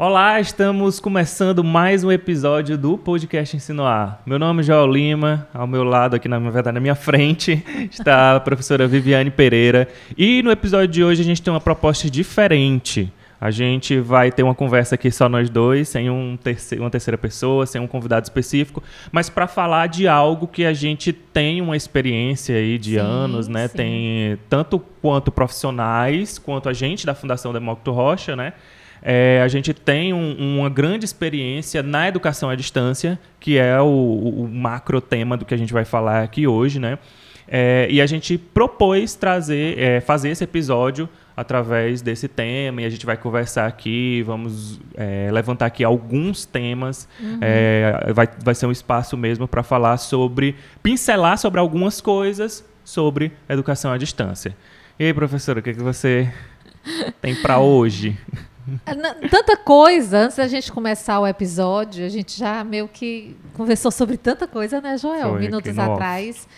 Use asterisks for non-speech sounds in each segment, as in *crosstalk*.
Olá, estamos começando mais um episódio do podcast Ensinoar. Meu nome é Joel Lima, ao meu lado, aqui na, verdade, na minha frente, *laughs* está a professora Viviane Pereira. E no episódio de hoje a gente tem uma proposta diferente. A gente vai ter uma conversa aqui só nós dois, sem um terceiro, uma terceira pessoa, sem um convidado específico, mas para falar de algo que a gente tem uma experiência aí de sim, anos, né? Sim. Tem tanto quanto profissionais, quanto a gente da Fundação Demócrito Rocha, né? É, a gente tem um, uma grande experiência na educação à distância, que é o, o, macro tema do que a gente vai falar aqui hoje, né? É, e a gente propôs trazer, é, fazer esse episódio através desse tema e a gente vai conversar aqui, vamos é, levantar aqui alguns temas. Uhum. É, vai, vai ser um espaço mesmo para falar sobre, pincelar sobre algumas coisas sobre educação à distância. E aí, professora, o que, é que você *laughs* tem para hoje? Tanta coisa, antes da gente começar o episódio, a gente já meio que conversou sobre tanta coisa, né, Joel? Foi, Minutos atrás.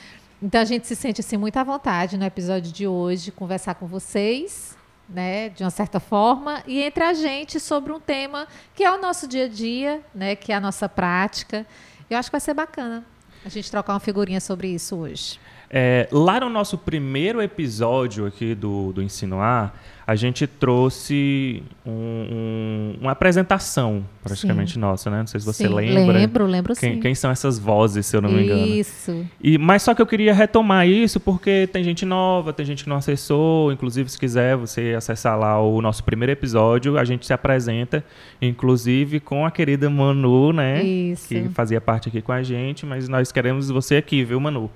Então a gente se sente assim muito à vontade no episódio de hoje conversar com vocês, né, de uma certa forma, e entre a gente sobre um tema que é o nosso dia a dia, né, que é a nossa prática. Eu acho que vai ser bacana a gente trocar uma figurinha sobre isso hoje. É, lá no nosso primeiro episódio aqui do, do Ensino A, gente trouxe um, um, uma apresentação praticamente sim. nossa, né? Não sei se você sim, lembra. Lembro, lembro quem, sim. Quem são essas vozes, se eu não me engano. Isso. E, mas só que eu queria retomar isso porque tem gente nova, tem gente que não acessou. Inclusive, se quiser você acessar lá o nosso primeiro episódio, a gente se apresenta, inclusive com a querida Manu, né? Isso. Que fazia parte aqui com a gente, mas nós queremos você aqui, viu, Manu?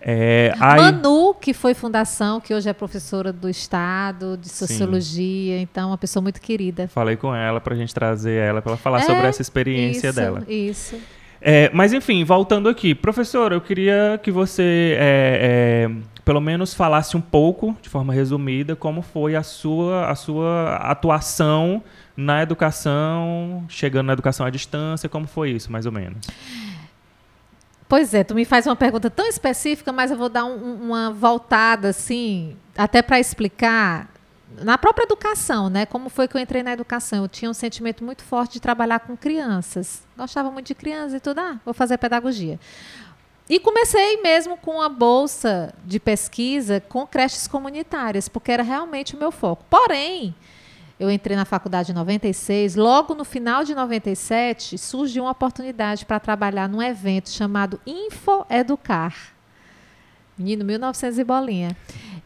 É, aí... Manu, que foi fundação, que hoje é professora do Estado, de Sociologia, Sim. então uma pessoa muito querida. Falei com ela para a gente trazer ela para ela falar é, sobre essa experiência isso, dela. Isso. É, mas enfim, voltando aqui, professora, eu queria que você é, é, pelo menos falasse um pouco, de forma resumida, como foi a sua, a sua atuação na educação, chegando na educação à distância, como foi isso, mais ou menos? Pois é, tu me faz uma pergunta tão específica, mas eu vou dar um, uma voltada, assim, até para explicar na própria educação, né? Como foi que eu entrei na educação? Eu tinha um sentimento muito forte de trabalhar com crianças. Gostava muito de crianças e tudo. Ah, vou fazer pedagogia. E comecei mesmo com a bolsa de pesquisa com creches comunitárias, porque era realmente o meu foco. Porém, eu entrei na faculdade em 96. Logo no final de 97, surgiu uma oportunidade para trabalhar num evento chamado Info Educar. Menino, 1900 e bolinha.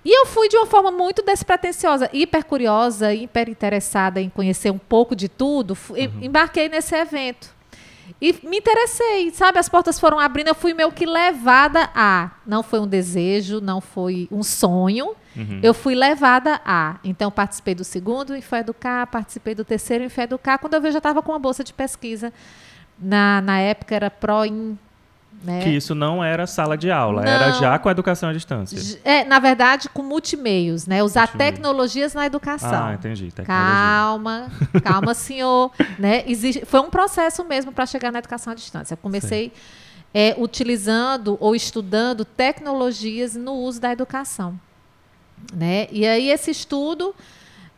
E eu fui de uma forma muito despretensiosa, hiper curiosa, hiper interessada em conhecer um pouco de tudo. Uhum. Embarquei nesse evento. E me interessei, sabe? As portas foram abrindo, eu fui meio que levada a. Não foi um desejo, não foi um sonho. Uhum. Eu fui levada a. Então, participei do segundo Educar, participei do terceiro Educar. Quando eu vi, eu já estava com uma bolsa de pesquisa. Na, na época era ProIn né? Que isso não era sala de aula, não. era já com a educação à distância. É, na verdade, com multimeios, né? Usar tecnologias na educação. Ah, entendi. Tecnologia. Calma, *laughs* calma, senhor. né? Existe, foi um processo mesmo para chegar na educação à distância. Eu comecei é, utilizando ou estudando tecnologias no uso da educação. Né? E aí esse estudo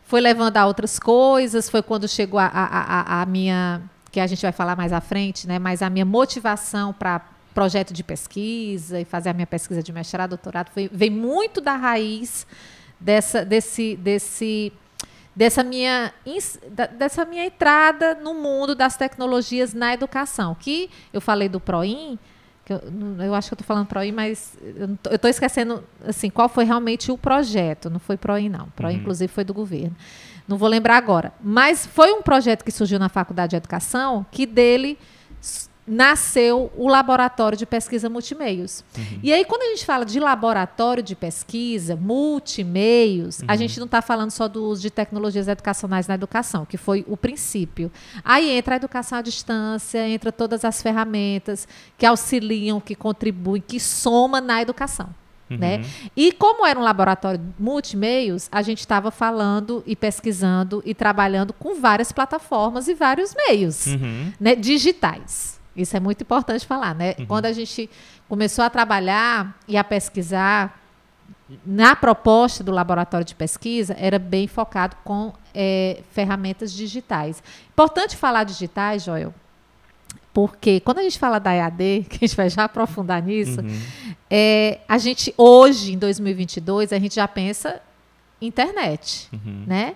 foi levando a outras coisas, foi quando chegou a, a, a, a minha que a gente vai falar mais à frente, né? Mas a minha motivação para projeto de pesquisa e fazer a minha pesquisa de mestrado, doutorado, foi, vem muito da raiz dessa, desse, desse, dessa, minha, dessa minha entrada no mundo das tecnologias na educação. Que eu falei do PROIN, que eu, eu acho que eu estou falando PROIN, mas eu estou esquecendo assim, qual foi realmente o projeto. Não foi PROIN, não. PROIN, uhum. inclusive, foi do governo. Não vou lembrar agora. Mas foi um projeto que surgiu na Faculdade de Educação que dele nasceu o laboratório de pesquisa multimeios. Uhum. E aí, quando a gente fala de laboratório de pesquisa, multimeios, uhum. a gente não está falando só do uso de tecnologias educacionais na educação, que foi o princípio. Aí entra a educação à distância, entra todas as ferramentas que auxiliam, que contribuem, que somam na educação. Uhum. Né? E como era um laboratório multimeios, a gente estava falando e pesquisando e trabalhando com várias plataformas e vários meios uhum. né, digitais. Isso é muito importante falar, né? Uhum. Quando a gente começou a trabalhar e a pesquisar na proposta do laboratório de pesquisa, era bem focado com é, ferramentas digitais. Importante falar digitais, Joel, porque quando a gente fala da EAD, *laughs* que a gente vai já aprofundar nisso, uhum. é, a gente hoje, em 2022, a gente já pensa internet, uhum. né?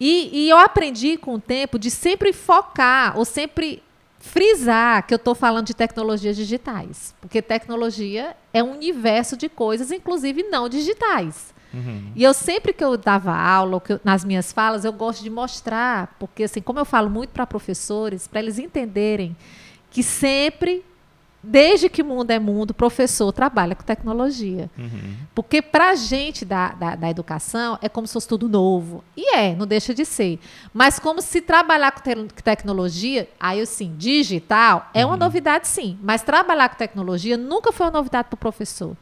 E, e eu aprendi com o tempo de sempre focar, ou sempre frisar que eu estou falando de tecnologias digitais, porque tecnologia é um universo de coisas, inclusive não digitais. Uhum. E eu sempre que eu dava aula, que eu, nas minhas falas, eu gosto de mostrar, porque assim, como eu falo muito para professores, para eles entenderem que sempre desde que mundo é mundo, o professor trabalha com tecnologia. Uhum. Porque para a gente da, da, da, educação é como se fosse tudo novo. E é, não deixa de ser. Mas como se trabalhar com te tecnologia, aí assim, digital, é uma uhum. novidade sim. Mas trabalhar com tecnologia nunca foi uma novidade para o professor.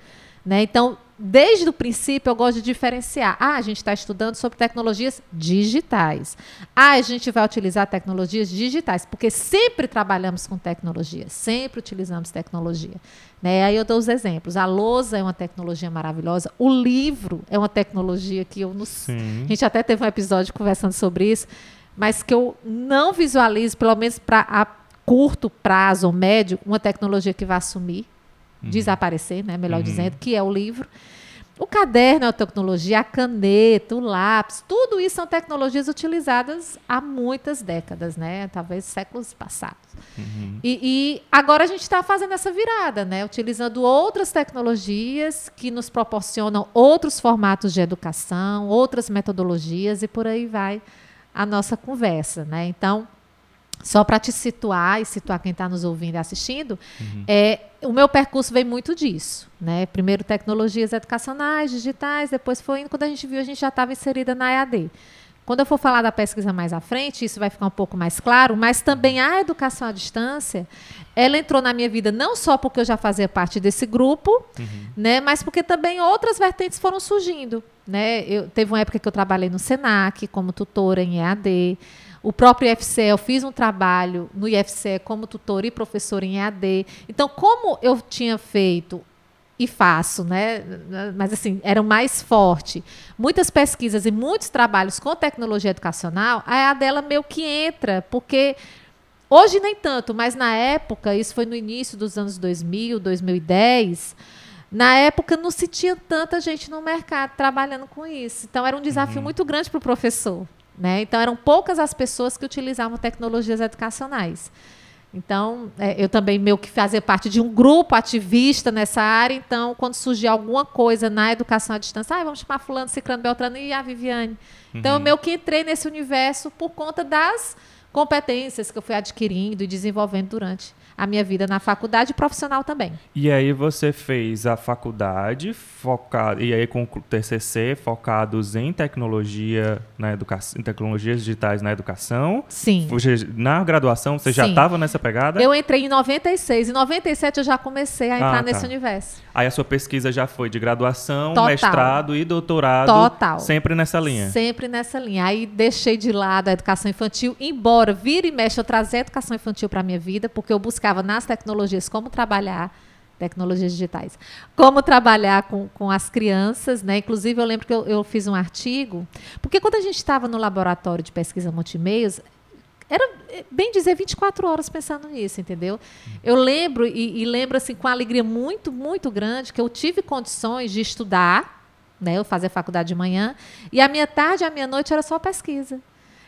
Né? Então, desde o princípio, eu gosto de diferenciar. Ah, a gente está estudando sobre tecnologias digitais. Ah, a gente vai utilizar tecnologias digitais, porque sempre trabalhamos com tecnologia, sempre utilizamos tecnologia. Né? Aí eu dou os exemplos. A lousa é uma tecnologia maravilhosa, o livro é uma tecnologia que eu não. A gente até teve um episódio conversando sobre isso, mas que eu não visualizo, pelo menos para curto prazo ou médio, uma tecnologia que vai assumir uhum. desaparecer, né, melhor uhum. dizendo, que é o livro. O caderno é a tecnologia, a caneta, o lápis, tudo isso são tecnologias utilizadas há muitas décadas, né? Talvez séculos passados. Uhum. E, e, agora a gente está fazendo essa virada, né? Utilizando outras tecnologias que nos proporcionam outros formatos de educação, outras metodologias e por aí vai a nossa conversa, né? Então, só para te situar e situar quem está nos ouvindo e assistindo, uhum. é, o meu percurso vem muito disso. Né? Primeiro tecnologias educacionais, digitais, depois foi indo. Quando a gente viu, a gente já estava inserida na EAD. Quando eu for falar da pesquisa mais à frente, isso vai ficar um pouco mais claro, mas também a educação à distância, ela entrou na minha vida não só porque eu já fazia parte desse grupo, uhum. né, mas porque também outras vertentes foram surgindo. Né? Eu, teve uma época que eu trabalhei no SENAC como tutora em EAD. O próprio IFCE, eu fiz um trabalho no IFCE como tutor e professor em EAD. Então, como eu tinha feito e faço, né? Mas assim, era mais forte. Muitas pesquisas e muitos trabalhos com tecnologia educacional, a EAD dela meio que entra, porque hoje nem tanto, mas na época, isso foi no início dos anos 2000, 2010, na época não se tinha tanta gente no mercado trabalhando com isso. Então era um desafio uhum. muito grande para o professor. Né? Então, eram poucas as pessoas que utilizavam tecnologias educacionais. Então, é, eu também meio que fazia parte de um grupo ativista nessa área. Então, quando surgia alguma coisa na educação à distância, ah, vamos chamar fulano, ciclano, beltrano e a Viviane. Então, eu uhum. meio que entrei nesse universo por conta das competências que eu fui adquirindo e desenvolvendo durante a minha vida na faculdade profissional também. E aí você fez a faculdade focado e aí com o TCC focados em tecnologia na educação, em tecnologias digitais na educação. Sim. Na graduação você Sim. já estava nessa pegada? Eu entrei em 96, em 97 eu já comecei a entrar ah, tá. nesse universo. Aí a sua pesquisa já foi de graduação, Total. mestrado e doutorado. Total. Sempre nessa linha. Sempre nessa linha. Aí deixei de lado a educação infantil, embora vira e mexe eu trazer a educação infantil para minha vida, porque eu buscava buscava nas tecnologias como trabalhar tecnologias digitais. Como trabalhar com, com as crianças, né? Inclusive, eu lembro que eu, eu fiz um artigo, porque quando a gente estava no laboratório de pesquisa multimeios, era, bem dizer, 24 horas pensando nisso, entendeu? Eu lembro, e, e, lembro assim, com alegria muito, muito grande, que eu tive condições de estudar, né? Eu fazia faculdade de manhã, e a minha tarde e a minha noite era só pesquisa.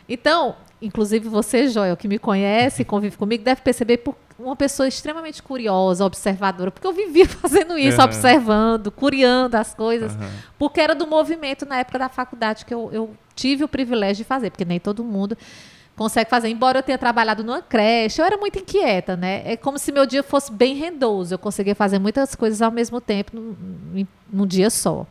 Então, inclusive você, Joel, que me conhece e convive comigo, deve perceber por uma pessoa extremamente curiosa, observadora, porque eu vivia *laughs* fazendo isso, uhum. observando, curiando as coisas, uhum. porque era do movimento na época da faculdade que eu, eu tive o privilégio de fazer, porque nem todo mundo consegue fazer. Embora eu tenha trabalhado numa creche, eu era muito inquieta, né? É como se meu dia fosse bem rendoso. Eu conseguia fazer muitas coisas ao mesmo tempo, num, num dia só.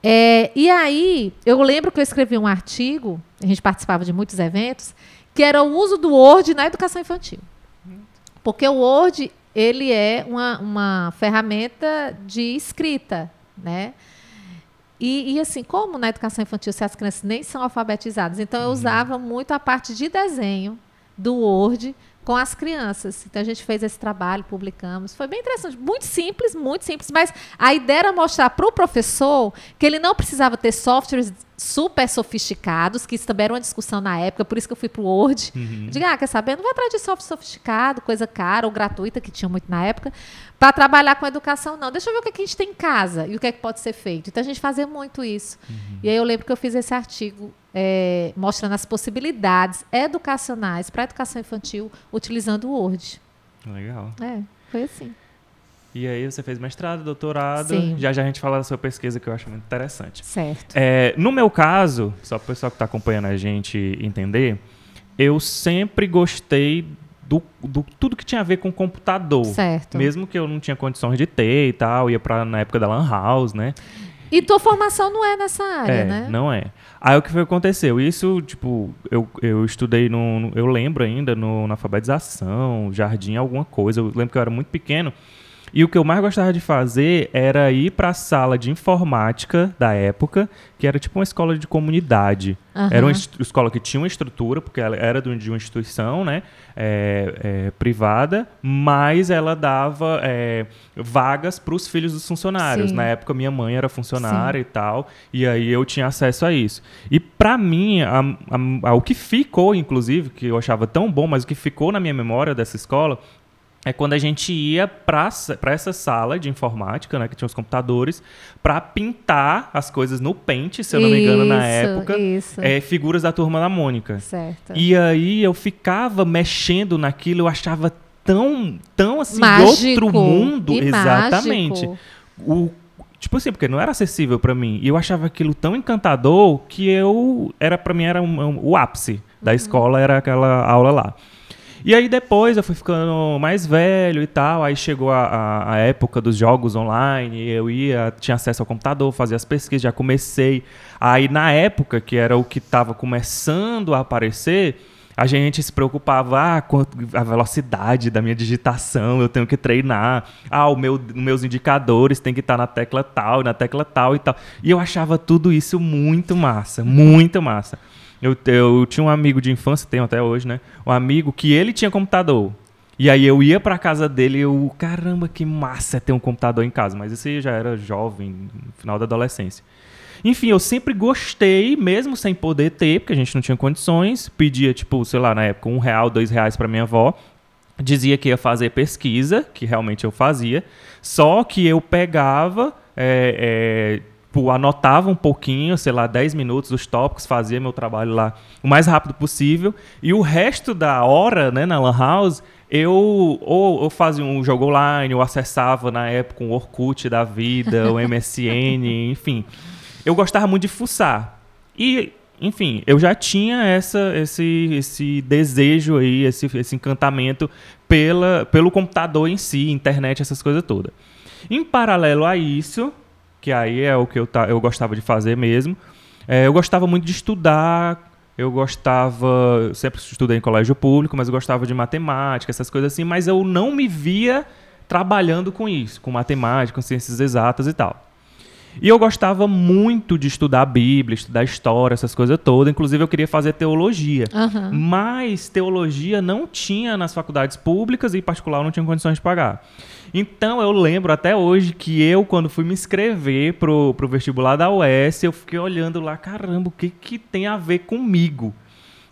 É, e aí, eu lembro que eu escrevi um artigo, a gente participava de muitos eventos, que era o uso do Word na educação infantil. Porque o Word, ele é uma, uma ferramenta de escrita, né? E, e, assim, como na educação infantil, se as crianças nem são alfabetizadas, então eu uhum. usava muito a parte de desenho do Word com as crianças. Então a gente fez esse trabalho, publicamos. Foi bem interessante, muito simples, muito simples, mas a ideia era mostrar para o professor que ele não precisava ter softwares super sofisticados, que isso também era uma discussão na época, por isso que eu fui para o Word. Uhum. Diga, ah, quer saber? Não vai atrás de software sofisticado, coisa cara ou gratuita, que tinha muito na época, para trabalhar com educação, não. Deixa eu ver o que, é que, a gente tem em casa e o que é que pode ser feito. Então a gente fazia muito isso. Uhum. E aí eu lembro que eu fiz esse artigo é, mostrando as possibilidades educacionais para a educação infantil utilizando o Word. Legal. É, foi assim. E aí você fez mestrado, doutorado. Sim. Já já a gente fala da sua pesquisa que eu acho muito interessante. Certo. É, no meu caso, só para o pessoal que está acompanhando a gente entender, eu sempre gostei do, do, tudo que tinha a ver com computador. Certo. Mesmo que eu não tinha condições de ter e tal, ia para na época da Lan House, né? E tua formação não é nessa área, é, né? Não é. Aí o que foi que aconteceu? Isso, tipo, eu, eu estudei no. Eu lembro ainda no, na alfabetização, jardim, alguma coisa. Eu lembro que eu era muito pequeno. E o que eu mais gostava de fazer era ir para a sala de informática da época, que era tipo uma escola de comunidade. Uhum. Era uma escola que tinha uma estrutura, porque ela era de uma instituição né, é, é, privada, mas ela dava é, vagas para os filhos dos funcionários. Sim. Na época, minha mãe era funcionária Sim. e tal, e aí eu tinha acesso a isso. E para mim, a, a, a, o que ficou, inclusive, que eu achava tão bom, mas o que ficou na minha memória dessa escola é quando a gente ia para essa sala de informática, né, que tinha os computadores, para pintar as coisas no Paint, se eu não me engano, na época, é, figuras da turma da Mônica. Certo. E aí eu ficava mexendo naquilo, eu achava tão, tão assim, mágico, outro mundo, exatamente. Mágico. O tipo assim, porque não era acessível para mim. E eu achava aquilo tão encantador que eu era para mim era um, um, o ápice da uhum. escola era aquela aula lá. E aí depois eu fui ficando mais velho e tal, aí chegou a, a, a, época dos jogos online, eu ia, tinha acesso ao computador, fazia as pesquisas, já comecei. Aí na época, que era o que estava começando a aparecer, a gente se preocupava ah, com a velocidade da minha digitação, eu tenho que treinar. Ah, o meu, meus indicadores tem que estar na tecla tal, na tecla tal e tal. E eu achava tudo isso muito massa, muito massa. Eu, eu tinha um amigo de infância, tenho até hoje, né? Um amigo que ele tinha computador. E aí eu ia pra casa dele e eu, caramba, que massa ter um computador em casa. Mas esse já era jovem, final da adolescência. Enfim, eu sempre gostei, mesmo sem poder ter, porque a gente não tinha condições. Pedia, tipo, sei lá, na época, um real, dois reais pra minha avó. Dizia que ia fazer pesquisa, que realmente eu fazia. Só que eu pegava, é, é, tipo, anotava um pouquinho, sei lá, 10 minutos os tópicos, fazia meu trabalho lá o mais rápido possível. E o resto da hora, né, na Lan House, eu ou eu fazia um jogo online, ou acessava na época um Orkut da vida, *laughs* o MSN, enfim. Eu gostava muito de fuçar. E, enfim, eu já tinha essa, esse, esse desejo aí, esse, esse encantamento pela, pelo computador em si, internet, essas coisas todas. Em paralelo a isso, que aí é o que eu, eu gostava de fazer mesmo. É, eu gostava muito de estudar, eu gostava, sempre estudei em colégio público, mas eu gostava de matemática, essas coisas assim, mas eu não me via trabalhando com isso, com matemática, com ciências exatas e tal. E eu gostava muito de estudar a Bíblia, estudar história, essas coisas todas. Inclusive, eu queria fazer teologia. Uhum. Mas teologia não tinha nas faculdades públicas e, em particular, eu não tinha condições de pagar. Então eu lembro até hoje que eu, quando fui me inscrever pro, pro vestibular da UES, eu fiquei olhando lá, caramba, o que, que tem a ver comigo?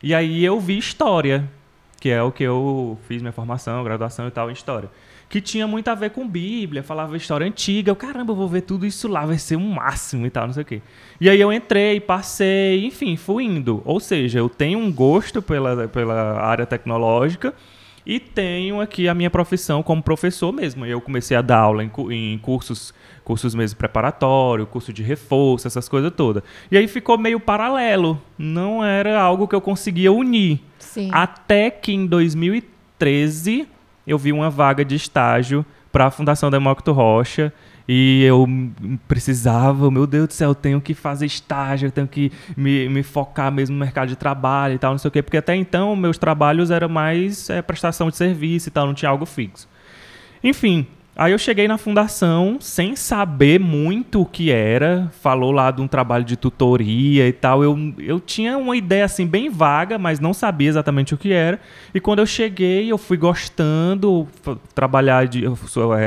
E aí eu vi história, que é o que eu fiz minha formação, graduação e tal em história. Que tinha muito a ver com Bíblia, falava história antiga. Eu, caramba, eu vou ver tudo isso lá, vai ser um máximo e tal, não sei o quê. E aí eu entrei, passei, enfim, fui indo. Ou seja, eu tenho um gosto pela, pela área tecnológica e tenho aqui a minha profissão como professor mesmo. Eu comecei a dar aula em, em cursos, cursos mesmo preparatório, curso de reforço, essas coisas todas. E aí ficou meio paralelo. Não era algo que eu conseguia unir. Sim. Até que em 2013 eu vi uma vaga de estágio para a Fundação Demócrito Rocha e eu precisava, meu Deus do céu, eu tenho que fazer estágio, eu tenho que me, me focar mesmo no mercado de trabalho e tal, não sei o quê, porque até então meus trabalhos eram mais é, prestação de serviço e tal, não tinha algo fixo. Enfim, Aí eu cheguei na fundação sem saber muito o que era, falou lá de um trabalho de tutoria e tal. Eu, eu tinha uma ideia assim bem vaga, mas não sabia exatamente o que era. E quando eu cheguei, eu fui gostando, trabalhar de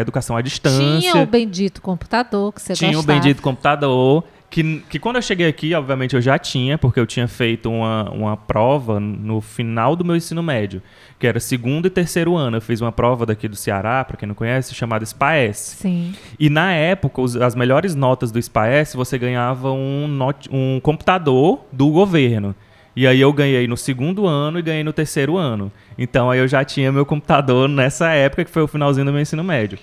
educação à distância. Tinha o bendito computador que você Tinha gostava. o bendito computador. Que, que quando eu cheguei aqui, obviamente eu já tinha, porque eu tinha feito uma, uma prova no final do meu ensino médio, que era segundo e terceiro ano. Eu fiz uma prova daqui do Ceará, para quem não conhece, chamada SPAES. Sim. E na época, os, as melhores notas do SPAES, você ganhava um, not, um computador do governo. E aí eu ganhei no segundo ano e ganhei no terceiro ano. Então aí eu já tinha meu computador nessa época, que foi o finalzinho do meu ensino médio.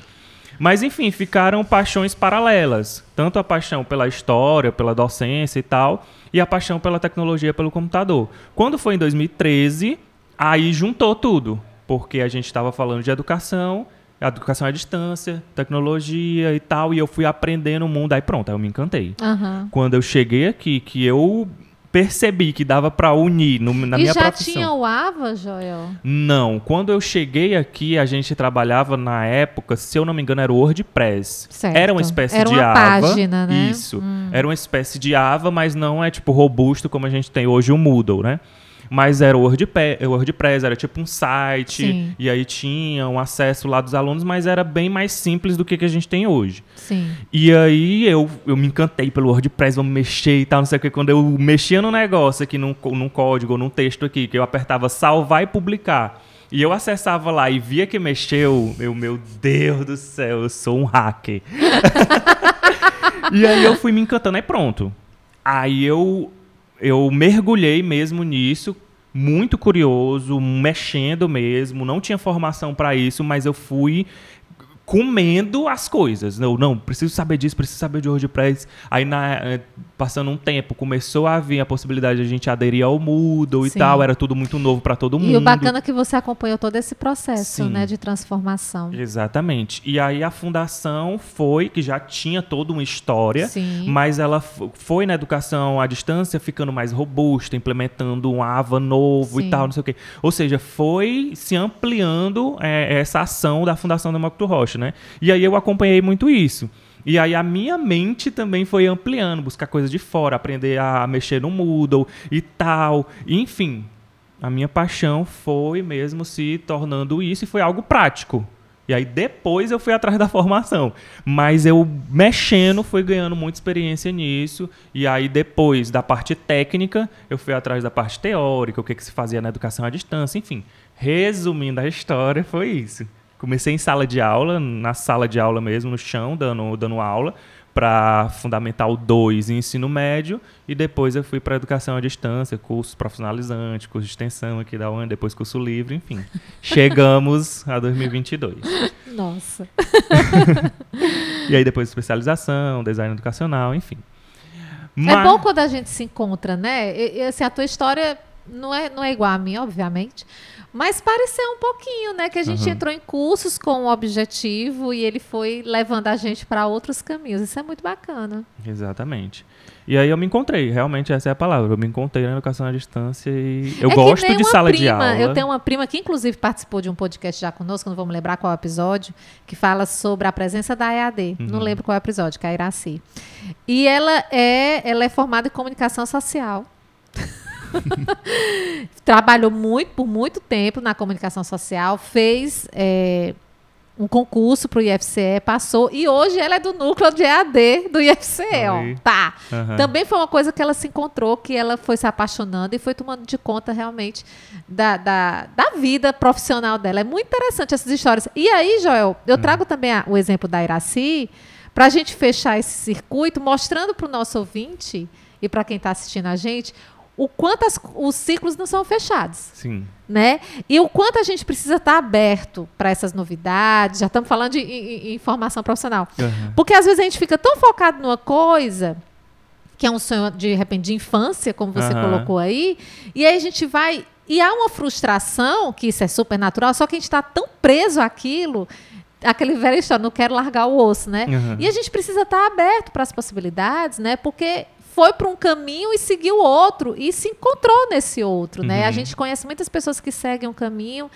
Mas enfim, ficaram paixões paralelas. Tanto a paixão pela história, pela docência e tal, e a paixão pela tecnologia, pelo computador. Quando foi em 2013, aí juntou tudo. Porque a gente estava falando de educação, educação à distância, tecnologia e tal, e eu fui aprendendo o mundo. Aí pronto, aí eu me encantei. Uhum. Quando eu cheguei aqui, que eu percebi que dava para unir no, na e minha já profissão. tinha o AVA, Joel? Não, quando eu cheguei aqui, a gente trabalhava na época, se eu não me engano, era o WordPress. Certo. Era uma espécie Era de uma Ava. página, né? Isso. Hum. Era uma espécie de Ava, mas não é tipo robusto como a gente tem hoje o Moodle, né? Mas era o WordPress, WordPress, era tipo um site, Sim. e aí tinha um acesso lá dos alunos, mas era bem mais simples do que, que a gente tem hoje. Sim. E aí eu, eu me encantei pelo WordPress, vamos mexer e tal, não sei o que. Quando eu mexia no negócio aqui, num, num código, num texto aqui, que eu apertava salvar e publicar. E eu acessava lá e via que mexeu, eu, meu Deus do céu, eu sou um hacker. *laughs* e aí eu fui me encantando, aí pronto. Aí eu, eu mergulhei mesmo nisso, muito curioso, mexendo mesmo, não tinha formação para isso, mas eu fui comendo as coisas. Não, não, preciso saber disso, preciso saber de WordPress. Aí, na, eh, passando um tempo, começou a vir a possibilidade de a gente aderir ao Moodle e Sim. tal. Era tudo muito novo para todo mundo. E o bacana é que você acompanhou todo esse processo, Sim. né, de transformação. Exatamente. E aí a fundação foi, que já tinha toda uma história, Sim. mas ela foi na educação à distância ficando mais robusta, implementando um AVA novo e tal, não sei o quê. Ou seja, foi se ampliando é, essa ação da Fundação Demócrito Rocha, né? E aí eu acompanhei muito isso. E aí a minha mente também foi ampliando, buscar coisas de fora, aprender a mexer no Moodle e tal. Enfim, a minha paixão foi mesmo se tornando isso e foi algo prático. E aí depois eu fui atrás *laughs* da formação. Mas eu mexendo fui ganhando muita experiência nisso. E aí depois da parte técnica, eu fui atrás da parte teórica, o que, que se fazia na educação à distância, enfim. Resumindo a história, foi isso. Comecei em sala de aula, na sala de aula mesmo, no chão, dando, dando aula para Fundamental 2 e ensino médio, e depois eu fui para educação à distância, curso profissionalizante, curso de extensão aqui da UAN, depois curso livre, enfim. *laughs* Chegamos a 2022. Nossa. *laughs* E aí depois especialização, design educacional, enfim. É Mas- bom quando a gente se encontra, né? E, assim, a tua história não é, não é igual a minha, obviamente. Mas pareceu um pouquinho, né? Que a gente Uhum. entrou em cursos com um objetivo e ele foi levando a gente para outros caminhos. Isso é muito bacana. Exatamente. E aí eu me encontrei, realmente essa é a palavra. Eu me encontrei na educação à distância e eu É gosto de sala de prima, aula. Eu tenho uma prima que, inclusive, participou de um podcast já conosco, não vou me lembrar qual o episódio, que fala sobre a presença da EAD. Não Uhum. lembro qual o episódio, que é a Iraci. E ela é, ela é formada em comunicação social. *laughs* *laughs* Trabalhou muito, por muito tempo na comunicação social, fez é, um concurso para o IFCE, passou, e hoje ela é do núcleo de EAD do IFCE, Aí. ó. Tá. Aham. Também foi uma coisa que ela se encontrou, que ela foi se apaixonando e foi tomando de conta realmente da, da, da vida profissional dela. É muito interessante essas histórias. E aí, Joel, eu trago também a- o exemplo da Iraci, para a gente fechar esse circuito, mostrando para o nosso ouvinte e para quem está assistindo a gente o quanto as- os ciclos não são fechados Sim. né? E o quanto a gente precisa estar aberto para essas novidades. Já estamos falando de informação profissional. Aham. Porque às vezes a gente fica tão focado numa coisa que é um sonho de repente de infância, como você Aham. colocou aí, e aí a gente vai e há uma frustração que isso é super natural, só que a gente está tão preso àquilo, aquele velho história, não quero largar o osso, né? Aham. E a gente precisa estar aberto para as possibilidades, né? Porque foi para um caminho e seguiu outro e se encontrou nesse outro, né? A Uhum. gente conhece muitas pessoas que seguem um caminho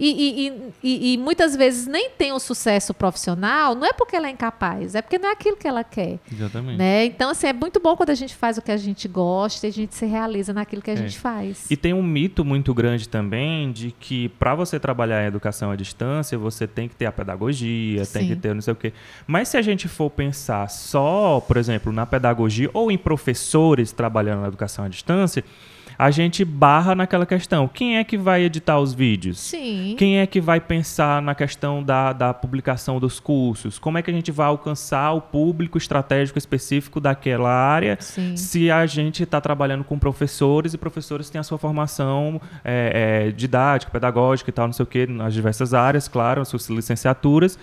e, e, e, e, muitas vezes nem tem o sucesso profissional, não é porque ela é incapaz, é porque não é aquilo que ela quer. Exatamente. Né? Então, assim, é muito bom quando a gente faz o que a gente gosta e a gente se realiza naquilo que a é. gente faz. E tem um mito muito grande também de que para você trabalhar a educação à distância, você tem que ter a pedagogia, Sim. tem que ter não sei o quê. Mas se a gente for pensar só, por exemplo, na pedagogia ou em professores trabalhando na educação à distância, a gente barra naquela questão. Quem é que vai editar os vídeos? Sim. Quem é que vai pensar na questão da, da publicação dos cursos? Como é que a gente vai alcançar o público estratégico específico daquela área Sim. se a gente está trabalhando com professores e professores têm a sua formação é, é, didática, pedagógica e tal, não sei o quê, nas diversas áreas, claro, as suas licenciaturas.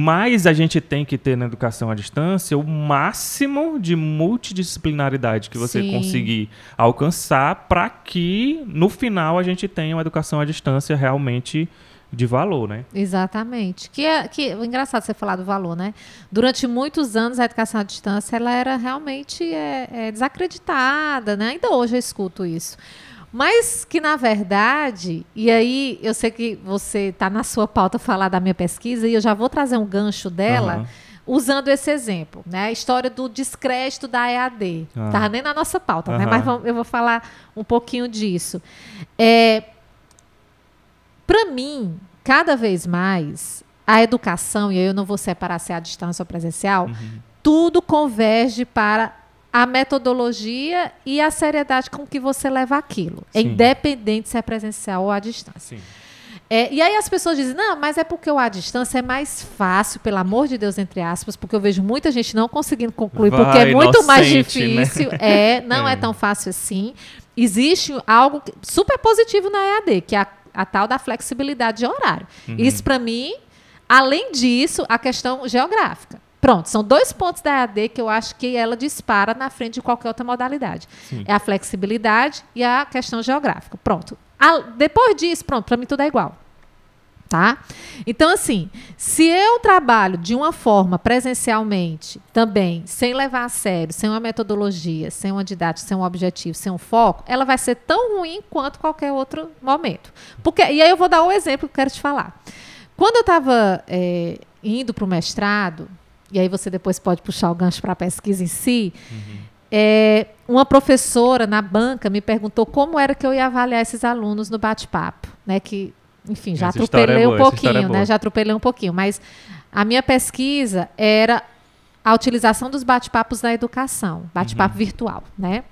Mas a gente tem que ter na educação à distância o máximo de multidisciplinaridade que você Sim. conseguir alcançar para que no final a gente tenha uma educação à distância realmente de valor, né? Exatamente. Que é que é engraçado você falar do valor, né? Durante muitos anos a educação à distância ela era realmente é, é, desacreditada, né? Ainda hoje eu escuto isso. Mas que, na verdade, e aí eu sei que você está na sua pauta falar da minha pesquisa, e eu já vou trazer um gancho dela. Uhum usando esse exemplo, né? A história do descrédito da EAD. Ah. Tava nem na nossa pauta, uhum. né? Mas eu vou falar um pouquinho disso. É, Para mim, cada vez mais, a educação, e aí eu não vou separar se é a distância ou presencial, uhum. tudo converge para a metodologia e a seriedade com que você leva aquilo, Sim. independente se é presencial ou à distância. É, e aí as pessoas dizem, não, mas é porque o à distância é mais fácil, pelo amor de Deus, entre aspas, porque eu vejo muita gente não conseguindo concluir, Vai, porque é muito mais né? difícil. Né? É, não *laughs* é. é. tão fácil assim. Existe algo super positivo na EAD, que é a, a tal da flexibilidade de horário. Uhum. Isso, para mim, além disso, a questão geográfica. Pronto, são dois pontos da EAD que eu acho que ela dispara na frente de qualquer outra modalidade. Sim. É a flexibilidade e a questão geográfica. Pronto. A, depois disso, pronto, para mim tudo é igual. Tá? Então, assim, se eu trabalho de uma forma presencialmente, também, sem levar a sério, sem uma metodologia, sem uma didática, sem um objetivo, sem um foco, ela vai ser tão ruim quanto qualquer outro momento. Porque, e aí eu vou dar um exemplo que eu quero te falar. Quando eu estava é, indo para o mestrado, e aí você depois pode puxar o gancho para a pesquisa em si. Uhum. É, uma professora na banca me perguntou como era que eu ia avaliar esses alunos no bate-papo, né? Que, enfim, já essa atropelei é boa, um pouquinho, é né? Já atropelei um pouquinho, mas a minha pesquisa era a utilização dos bate-papos na educação, bate-papo uhum. virtual, né?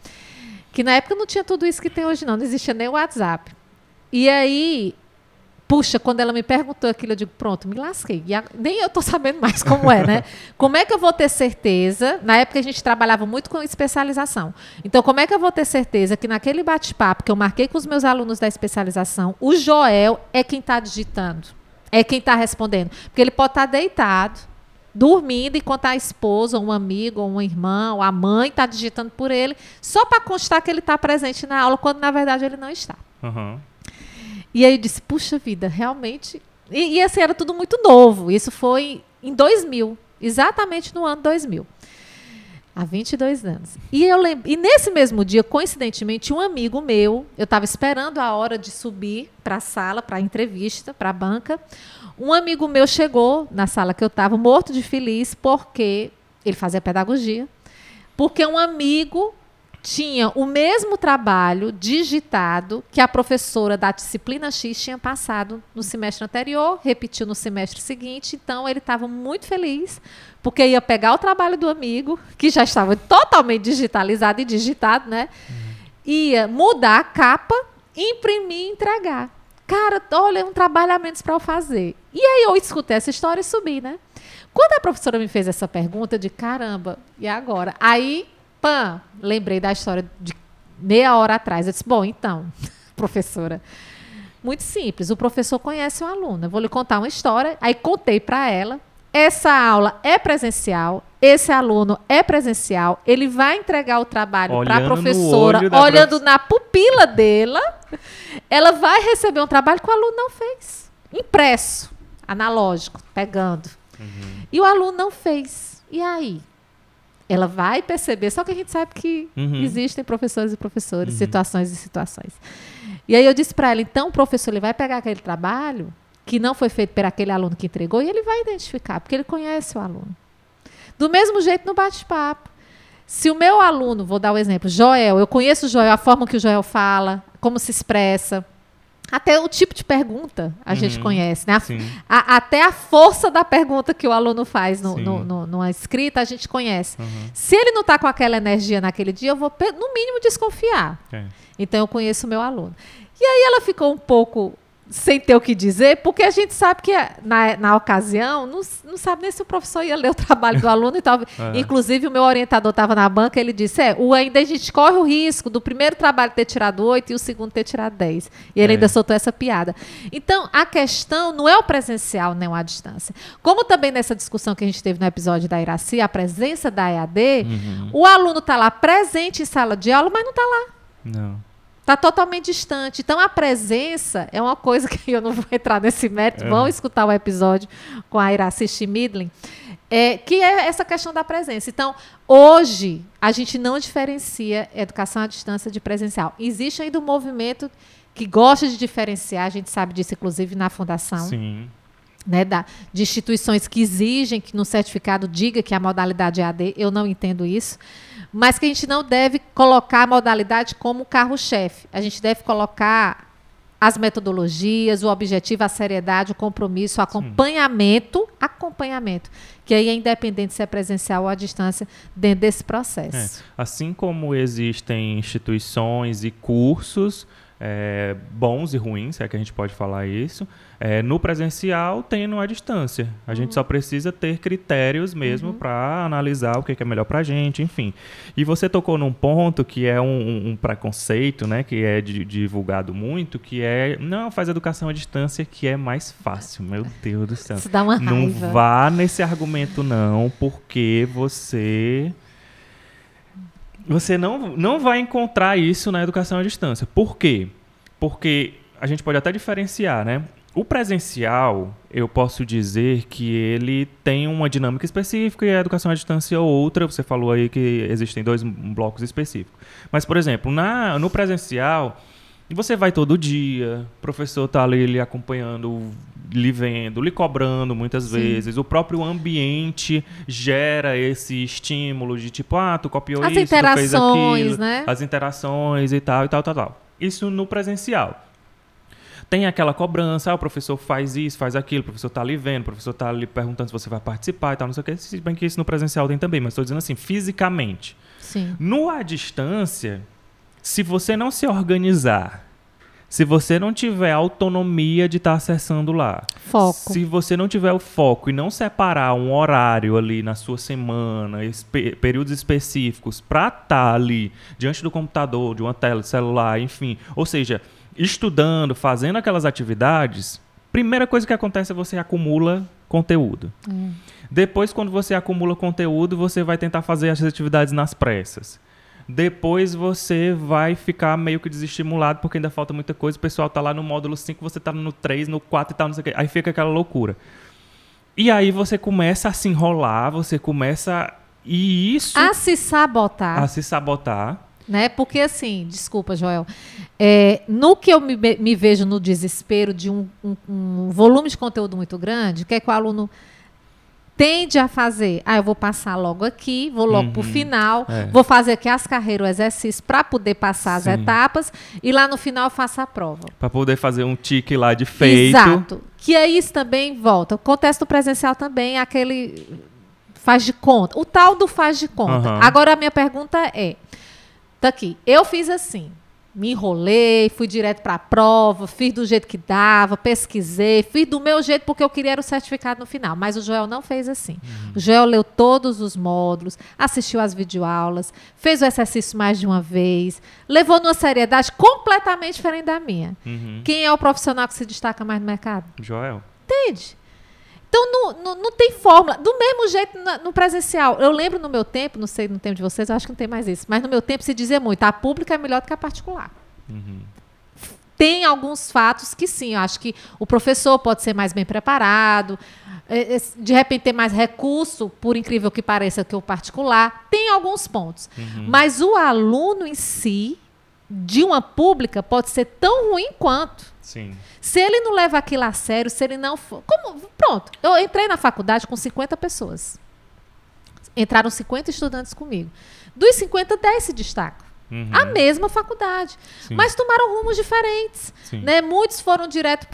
Que na época não tinha tudo isso que tem hoje, não, não existia nem o WhatsApp. E aí Puxa, quando ela me perguntou aquilo, eu digo, pronto, me lasquei. E a, nem eu estou sabendo mais como é, né? *laughs* como é que eu vou ter certeza? Na época a gente trabalhava muito com especialização. Então, como é que eu vou ter certeza que naquele bate-papo que eu marquei com os meus alunos da especialização, o Joel é quem está digitando? É quem está respondendo? Porque ele pode estar tá deitado, dormindo, enquanto a esposa, ou um amigo, ou uma irmã, ou a mãe está digitando por ele, só para constar que ele está presente na aula, quando na verdade ele não está. Uhum. E aí eu disse, puxa vida, realmente. E, e assim, era tudo muito novo. Isso foi em 2000, exatamente no ano 2000. Há 22 anos. E, eu lembro, e nesse mesmo dia, coincidentemente, um amigo meu, eu estava esperando a hora de subir para a sala, para a entrevista, para a banca. Um amigo meu chegou na sala que eu estava, morto de feliz, porque ele fazia pedagogia. Porque um amigo tinha o mesmo trabalho digitado que a professora da disciplina X tinha passado no semestre anterior, repetiu no semestre seguinte. Então, ele estava muito feliz, porque ia pegar o trabalho do amigo, que já estava totalmente digitalizado e digitado, né? Uhum. Ia mudar a capa, imprimir e entregar. Cara, olha, um trabalho a menos para eu fazer. E aí eu escutei essa história e subi, né? Quando a professora me fez essa pergunta, de caramba, e agora? Aí Lembrei da história de meia hora atrás. Eu disse, bom, então, *laughs* professora, muito simples. O professor conhece o aluno. Eu vou lhe contar uma história. Aí contei para ela. Essa aula é presencial. Esse aluno é presencial. Ele vai entregar o trabalho para a professora, olhando prof... na pupila dela. Ela vai receber um trabalho que o aluno não fez. Impresso, analógico, pegando. Uhum. E o aluno não fez. E aí? Ela vai perceber, só que a gente sabe que uhum. existem professores e professores, uhum. situações e situações. E aí eu disse para ela, então o professor ele vai pegar aquele trabalho que não foi feito por aquele aluno que entregou e ele vai identificar, porque ele conhece o aluno. Do mesmo jeito no bate-papo. Se o meu aluno, vou dar o um exemplo, Joel, eu conheço o Joel, a forma que o Joel fala, como se expressa, até o tipo de pergunta a uhum, gente conhece, né? A, até a força da pergunta que o aluno faz no, no, no, numa escrita a gente conhece. Uhum. Se ele não está com aquela energia naquele dia, eu vou, no mínimo, desconfiar. É. Então, eu conheço o meu aluno. E aí ela ficou um pouco sem ter o que dizer, porque a gente sabe que na, na ocasião não, não sabe nem se o professor ia ler o *laughs* trabalho do aluno e tal. É. Inclusive, o meu orientador estava na banca, ele disse: é, o, ainda a gente corre o risco do primeiro trabalho ter tirado 8 e o segundo ter tirado 10. E ele é. ainda soltou essa piada. Então, a questão não é o presencial nem a distância. Como também nessa discussão que a gente teve no episódio da Iraci, a presença da EAD, uhum. o aluno está lá presente em sala de aula, mas não está lá. Não. Está totalmente distante. Então, a presença é uma coisa *laughs* que eu não vou entrar nesse mérito. É. Vão escutar o episódio com a Iraci Schmidlin, é, que é essa questão da presença. Então, hoje, a gente não diferencia educação à distância de presencial. Existe ainda um movimento que gosta de diferenciar, a gente sabe disso, inclusive, na Fundação. Sim. Né, da, de instituições que exigem que no certificado diga que a modalidade é AD, eu não entendo isso mas que a gente não deve colocar a modalidade como carro-chefe. A gente deve colocar as metodologias, o objetivo, a seriedade, o compromisso, o acompanhamento, Sim. acompanhamento, que aí é independente se é presencial ou à distância dentro desse processo. É. Assim como existem instituições e cursos é, bons e ruins, se é que a gente pode falar isso. É, no presencial tem no à distância. A uhum. gente só precisa ter critérios mesmo uhum. para analisar o que é melhor para a gente, enfim. E você tocou num ponto que é um, um preconceito, né, que é de, divulgado muito, que é não faz educação à distância que é mais fácil. Meu Deus do céu. Isso dá uma raiva. Não vá nesse argumento não, porque você você não, não vai encontrar isso na educação à distância. Por quê? Porque a gente pode até diferenciar, né? O presencial, eu posso dizer que ele tem uma dinâmica específica e a educação à distância é outra. Você falou aí que existem dois blocos específicos. Mas, por exemplo, na, no presencial, você vai todo dia, o professor está ali lhe acompanhando, lhe vendo, lhe cobrando muitas Sim. vezes. O próprio ambiente gera esse estímulo de tipo, ah, tu copiou As isso, tu fez aquilo. Né? As interações e tal, e tal, tal, tal. Isso no presencial. Tem aquela cobrança, ah, o professor faz isso, faz aquilo, o professor está ali vendo, o professor está ali perguntando se você vai participar e tal, não sei o que. Se bem que isso no presencial tem também, mas estou dizendo assim, fisicamente. Sim. No à distância, se você não se organizar se você não tiver autonomia de estar tá acessando lá, foco. se você não tiver o foco e não separar um horário ali na sua semana, espe períodos específicos para estar tá ali diante do computador, de uma tela, celular, enfim, ou seja, estudando, fazendo aquelas atividades, primeira coisa que acontece é você acumula conteúdo. Hum. Depois, quando você acumula conteúdo, você vai tentar fazer as atividades nas pressas depois você vai ficar meio que desestimulado porque ainda falta muita coisa. O pessoal tá lá no módulo 5, você tá no 3, no 4 e tal, não sei o quê. Aí fica aquela loucura. E aí você começa a se enrolar, você começa. E isso. A se sabotar. A se sabotar. Né? Porque assim, desculpa, Joel. É, no que eu me, me, vejo no desespero de um, um, um volume de conteúdo muito grande, que é que o aluno tende a fazer, ah, eu vou passar logo aqui, vou logo uhum. para o final, é. vou fazer aqui as carreiras, o exercício para poder passar Sim. as etapas e lá no final eu faço a prova. Para poder fazer um tique lá de feito. Exato. Que aí isso também volta. O contexto presencial também é aquele faz de conta. O tal do faz de conta. Uhum. Agora a minha pergunta é, tá aqui, eu fiz assim, me enrolei, fui direto para a prova, fiz do jeito que dava, pesquisei, fiz do meu jeito porque eu queria o certificado no final. Mas o Joel não fez assim. Uhum. O Joel leu todos os módulos, assistiu às videoaulas, fez o exercício mais de uma vez, levou numa seriedade completamente diferente da minha. Uhum. Quem é o profissional que se destaca mais no mercado? Joel. Entende? Então não, não, não, tem fórmula. Do mesmo jeito no, no, presencial. Eu lembro no meu tempo, não sei no tempo de vocês, eu acho que não tem mais isso, mas no meu tempo se dizia muito: a pública é melhor do que a particular. Uhum. Tem alguns fatos que sim, eu acho que o professor pode ser mais bem preparado, é, é, de repente ter mais recurso, por incrível que pareça, que o particular. Tem alguns pontos. Uhum. Mas o aluno em si, de uma pública pode ser tão ruim quanto. Sim. Se ele não leva aquilo a sério, se ele não for. Como, pronto, eu entrei na faculdade com 50 pessoas. Entraram 50 estudantes comigo. Dos 50, 10 se destacam. Uhum. A mesma faculdade. Sim. Mas tomaram rumos diferentes. Sim. Né? Muitos foram direto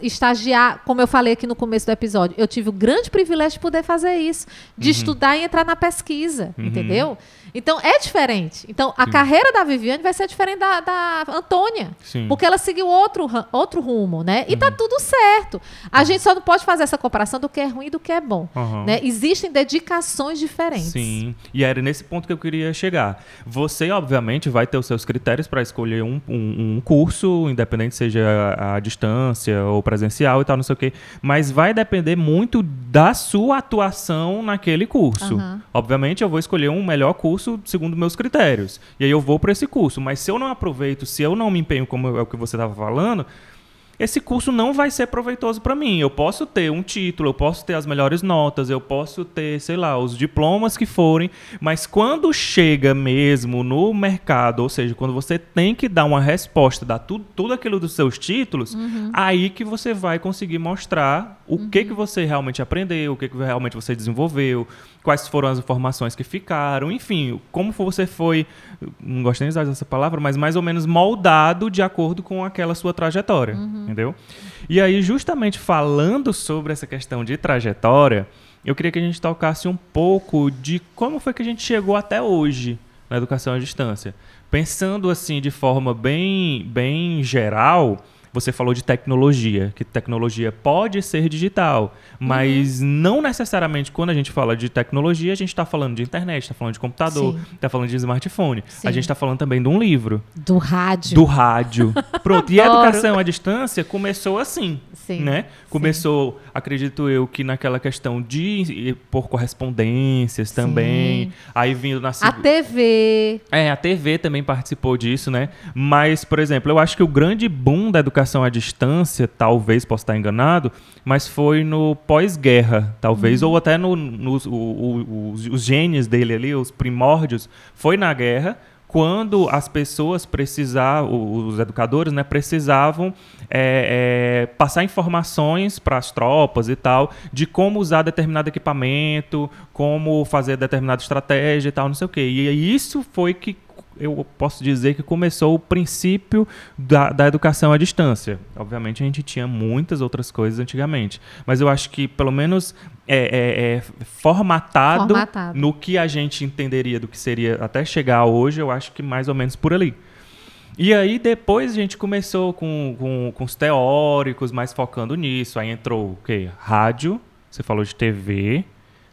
estagiar, como eu falei aqui no começo do episódio. Eu tive o grande privilégio de poder fazer isso, de estudar e entrar na pesquisa, Uhum. entendeu? Então é diferente. Então a Sim. carreira da Viviane vai ser diferente da, da Antônia, Sim. porque ela seguiu outro, outro rumo, né? E Uhum. tá tudo certo. A gente só não pode fazer essa comparação do que é ruim e do que é bom. Uhum. Né? Existem dedicações diferentes. Sim, e era nesse ponto que eu queria chegar. Você, obviamente, vai ter os seus critérios para escolher um, um- um curso, independente seja à à distância ou presencial e tal, não sei o quê, mas vai depender muito da sua atuação naquele curso. Aham. Obviamente, eu vou escolher um melhor curso segundo meus critérios, e aí eu vou para esse curso, mas se eu não aproveito, se eu não me empenho como é o que você estava falando, esse curso não vai ser proveitoso para mim. Eu posso ter um título, eu posso ter as melhores notas, eu posso ter, sei lá, os diplomas que forem, mas quando chega mesmo no mercado, ou seja, quando você tem que dar uma resposta, dar tudo, tudo aquilo dos seus títulos, aí que você vai conseguir mostrar o que que você realmente aprendeu, o que que realmente você desenvolveu, quais foram as informações que ficaram, enfim, como você foi, não gosto nem de usar essa palavra, mas mais ou menos moldado de acordo com aquela sua trajetória, entendeu? E aí, justamente falando sobre essa questão de trajetória, eu queria que a gente tocasse um pouco de como foi que a gente chegou até hoje na educação à distância. Pensando assim de forma bem, bem geral, você falou de tecnologia, que tecnologia pode ser digital, mas não necessariamente quando a gente fala de tecnologia, a gente está falando de internet, está falando de computador, Sim. está falando de smartphone. Sim. A gente está falando também de um livro, Do rádio. do rádio. *laughs* Pronto, e a educação à distância começou assim, Sim. né? Começou, acredito eu, que naquela questão de ir por correspondências também, Sim. aí vindo na A TV. é, a TV também participou disso, né? Mas, por exemplo, eu acho que o grande boom da educação à distância, talvez possa estar enganado, mas foi no pós-guerra, talvez, ou até no, nos- o- o- os, os genes dele ali, os primórdios, foi na guerra, quando as pessoas precisavam, os educadores, né, precisavam é, é, passar informações para as tropas e tal, de como usar determinado equipamento, como fazer determinada estratégia e tal, não sei o quê. E isso foi que eu posso dizer que começou o princípio da, da educação à distância. Obviamente a gente tinha muitas outras coisas antigamente, mas eu acho que pelo menos é, é- é formatado, Formatado. no que a gente entenderia do que seria até chegar hoje, eu acho que mais ou menos por ali. E aí depois a gente começou com, com, com os teóricos, mais focando nisso. Aí entrou o quê? Rádio, você falou de TV,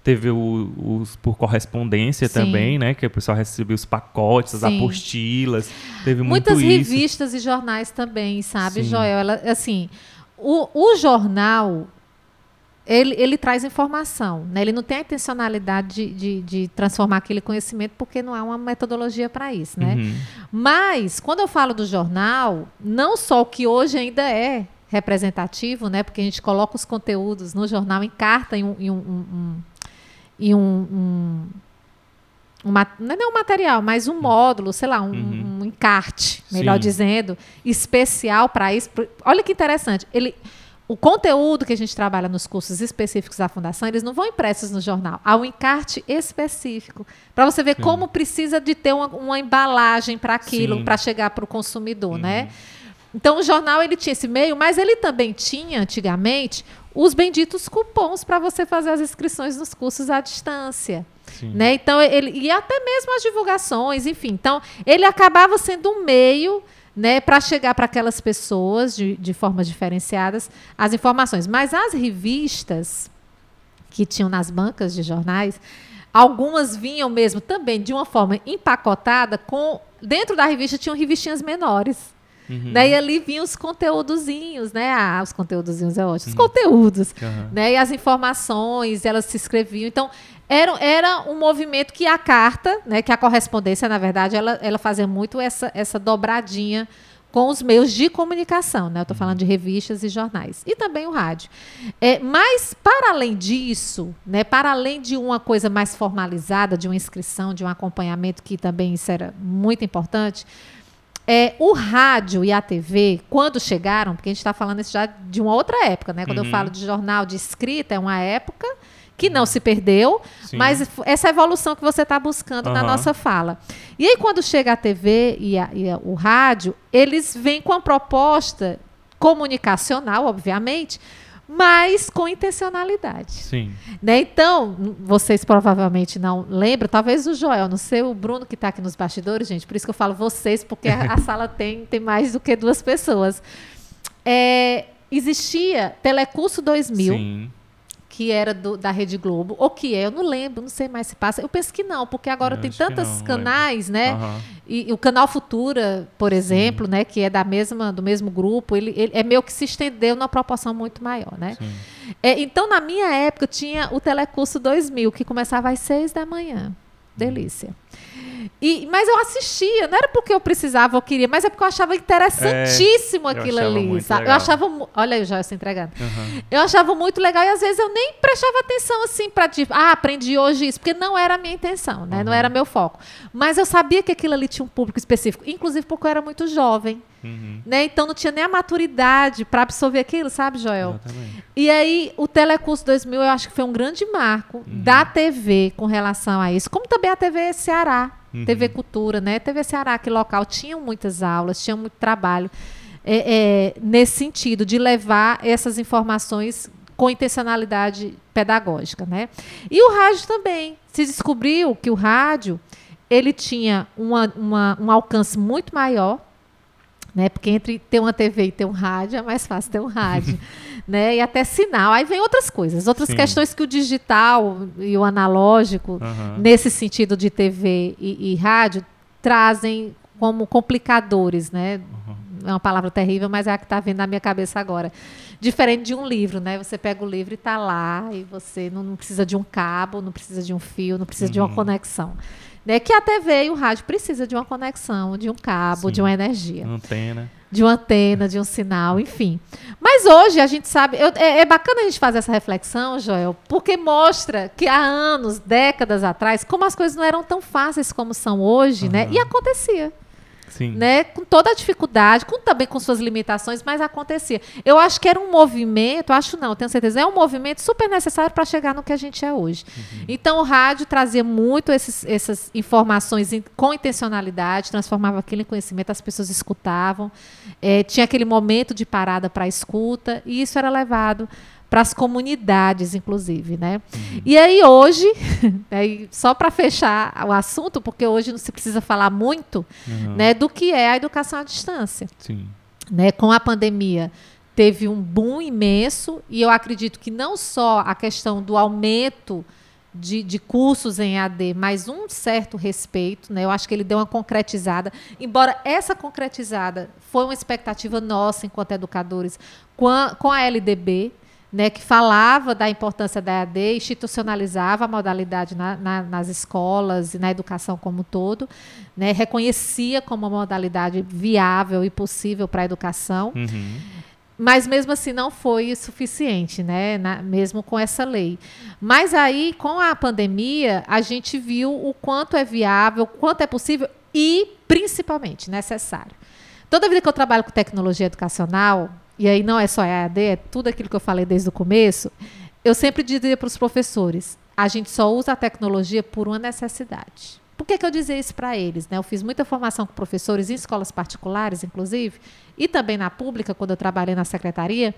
teve o- os por correspondência Sim. também, né? Que o pessoal recebia os pacotes, as Sim. apostilas, teve Muitas revistas e jornais também, sabe, Sim. Joel? Ela, assim, o, o jornal, ele, ele traz informação, né? Ele não tem a intencionalidade de, de, de transformar aquele conhecimento, porque não há uma metodologia para isso, né? Uhum. Mas, quando eu falo do jornal, não só o que hoje ainda é representativo, né? Porque a gente coloca os conteúdos no jornal em carta, em um. Em um, um- em um, um- não é um material, mas um módulo, sei lá, um, Uhum. um encarte, melhor Sim. dizendo, especial para isso. Olha que interessante. Ele, o conteúdo que a gente trabalha nos cursos específicos da Fundação, eles não vão impressos no jornal. Há um encarte específico. Para você ver como precisa de ter uma, uma embalagem para aquilo, Sim. para chegar para o consumidor, Uhum. né? Então o jornal ele tinha esse meio, mas ele também tinha antigamente os benditos cupons para você fazer as inscrições nos cursos à distância. Sim. Né? Então, ele, e até mesmo as divulgações, enfim. Então, ele acabava sendo um meio né, para chegar para aquelas pessoas de, de formas diferenciadas as informações. Mas as revistas que tinham nas bancas de jornais, algumas vinham mesmo também de uma forma empacotada com. Dentro da revista tinham revistinhas menores. Uhum. Né? E ali vinham os conteúdozinhos, né? Ah, os conteúdozinhos é ótimo. Os conteúdos Aham. né? E as informações, elas se escreviam. Então, era, era um movimento que a carta, né, que a correspondência, na verdade, ela, ela fazia muito essa, essa dobradinha com os meios de comunicação, né? Eu estou falando de revistas e jornais. E também o rádio. É, mas, para além disso, né, para além de uma coisa mais formalizada, de uma inscrição, de um acompanhamento, que também isso era muito importante, É, o rádio e a TV, quando chegaram, porque a gente está falando isso já de uma outra época, né? Quando Uhum. eu falo de jornal de escrita, é uma época que não se perdeu, Sim. mas essa evolução que você está buscando na Aham. nossa fala. E aí, quando chega a TV e, a- e a- o rádio, eles vêm com a proposta comunicacional, obviamente, mas com intencionalidade. Sim. Né? Então, vocês provavelmente não lembram, talvez o Joel, não sei, o Bruno que está aqui nos bastidores, gente, por isso que eu falo vocês, porque a, a sala *laughs* tem, tem mais do que duas pessoas. É, existia Telecurso 2000, Sim. Que era do- da Rede Globo, ou que é, eu não lembro, não sei mais se passa. Eu penso que não, porque agora Eu tem tantos não, canais, né? Aham. E, e o canal Futura, por exemplo, né, que é da mesma do mesmo grupo, ele, ele é meio que se estendeu numa proporção muito maior, né? É, então, na minha época, tinha o Telecurso 2000, que começava às seis da manhã. Delícia. E, mas eu assistia, não era porque eu precisava ou queria, mas é porque eu achava interessantíssimo É, eu aquilo achava ali. sabe? Eu legal. achava. mu- Olha aí o Joel se entregando. Aham. Eu achava muito legal e às vezes eu nem prestava atenção assim para tipo, ah, aprendi hoje isso, porque não era a minha intenção, né? Não era meu foco. Mas eu sabia que aquilo ali tinha um público específico, inclusive porque eu era muito jovem, Uhum. né? Então não tinha nem a maturidade para absorver aquilo, sabe, Joel? Exatamente. E aí, o Telecurso 2000, eu acho que foi um grande marco da TV com relação a isso, como também a TV Ceará, Uhum. TV Cultura, né? TV Ceará, que local, tinham muitas aulas, tinha muito trabalho é, é, nesse sentido, de levar essas informações com intencionalidade pedagógica, né? E o rádio também. Se descobriu que o rádio, ele tinha uma, uma- um alcance muito maior, né? Porque entre ter uma TV e ter um rádio é mais fácil ter um rádio, *laughs* né? E até sinal. Aí vem outras coisas, outras Sim. questões que o digital e o analógico, nesse sentido de TV e, e rádio, trazem como complicadores, né? É uma palavra terrível, mas é a que está vindo na minha cabeça agora. Diferente de um livro, né? Você pega o livro e está lá, e você não, não precisa de um cabo, não precisa de um fio, não precisa de uma Uhum. conexão. Né? Que a TV e o rádio precisa de uma conexão, de um cabo, Sim. de uma energia Antena. de uma antena, de um sinal, enfim. Mas hoje a gente sabe, eu- é, é bacana a gente fazer essa reflexão, Joel, porque mostra que há anos, décadas atrás, como as coisas não eram tão fáceis como são hoje, né? Aham. E acontecia, Sim. né? Com toda a dificuldade, com também com suas limitações, mas acontecia. Eu acho que era um movimento, acho não, tenho certeza, é um movimento super necessário para chegar no que a gente é hoje. Então o rádio trazia muito esses- essas informações in- com intencionalidade, transformava aquilo em conhecimento, as pessoas escutavam, eh, tinha aquele momento de parada para escuta, e isso era levado para as comunidades, inclusive, né? E aí hoje, aí, *laughs* só para fechar o assunto, porque hoje não se precisa falar muito, Aham. né, do que é a educação à distância Sim. né, com a pandemia teve um boom imenso e eu acredito que não só a questão do aumento de, de cursos em AD, mas um certo respeito, né? Eu acho que ele deu uma concretizada, embora essa concretizada foi uma expectativa nossa enquanto educadores com a, com a LDB, né, que falava da importância da EAD, institucionalizava a modalidade na- na- nas escolas e na educação como um todo, né, reconhecia como uma modalidade viável e possível para a educação, Uhum. mas mesmo assim não foi suficiente, né, na- mesmo com essa lei. Mas aí, com a pandemia, a gente viu o quanto é viável, o quanto é possível e, principalmente, necessário. Toda vida que eu trabalho com tecnologia educacional, e aí não é só EAD, é tudo aquilo que eu falei desde o começo, eu sempre dizia para os professores: a gente só usa a tecnologia por uma necessidade. Por que, que eu dizia isso para eles? Né? Eu fiz muita formação com professores em escolas particulares, inclusive, e também na pública, quando eu trabalhei na secretaria.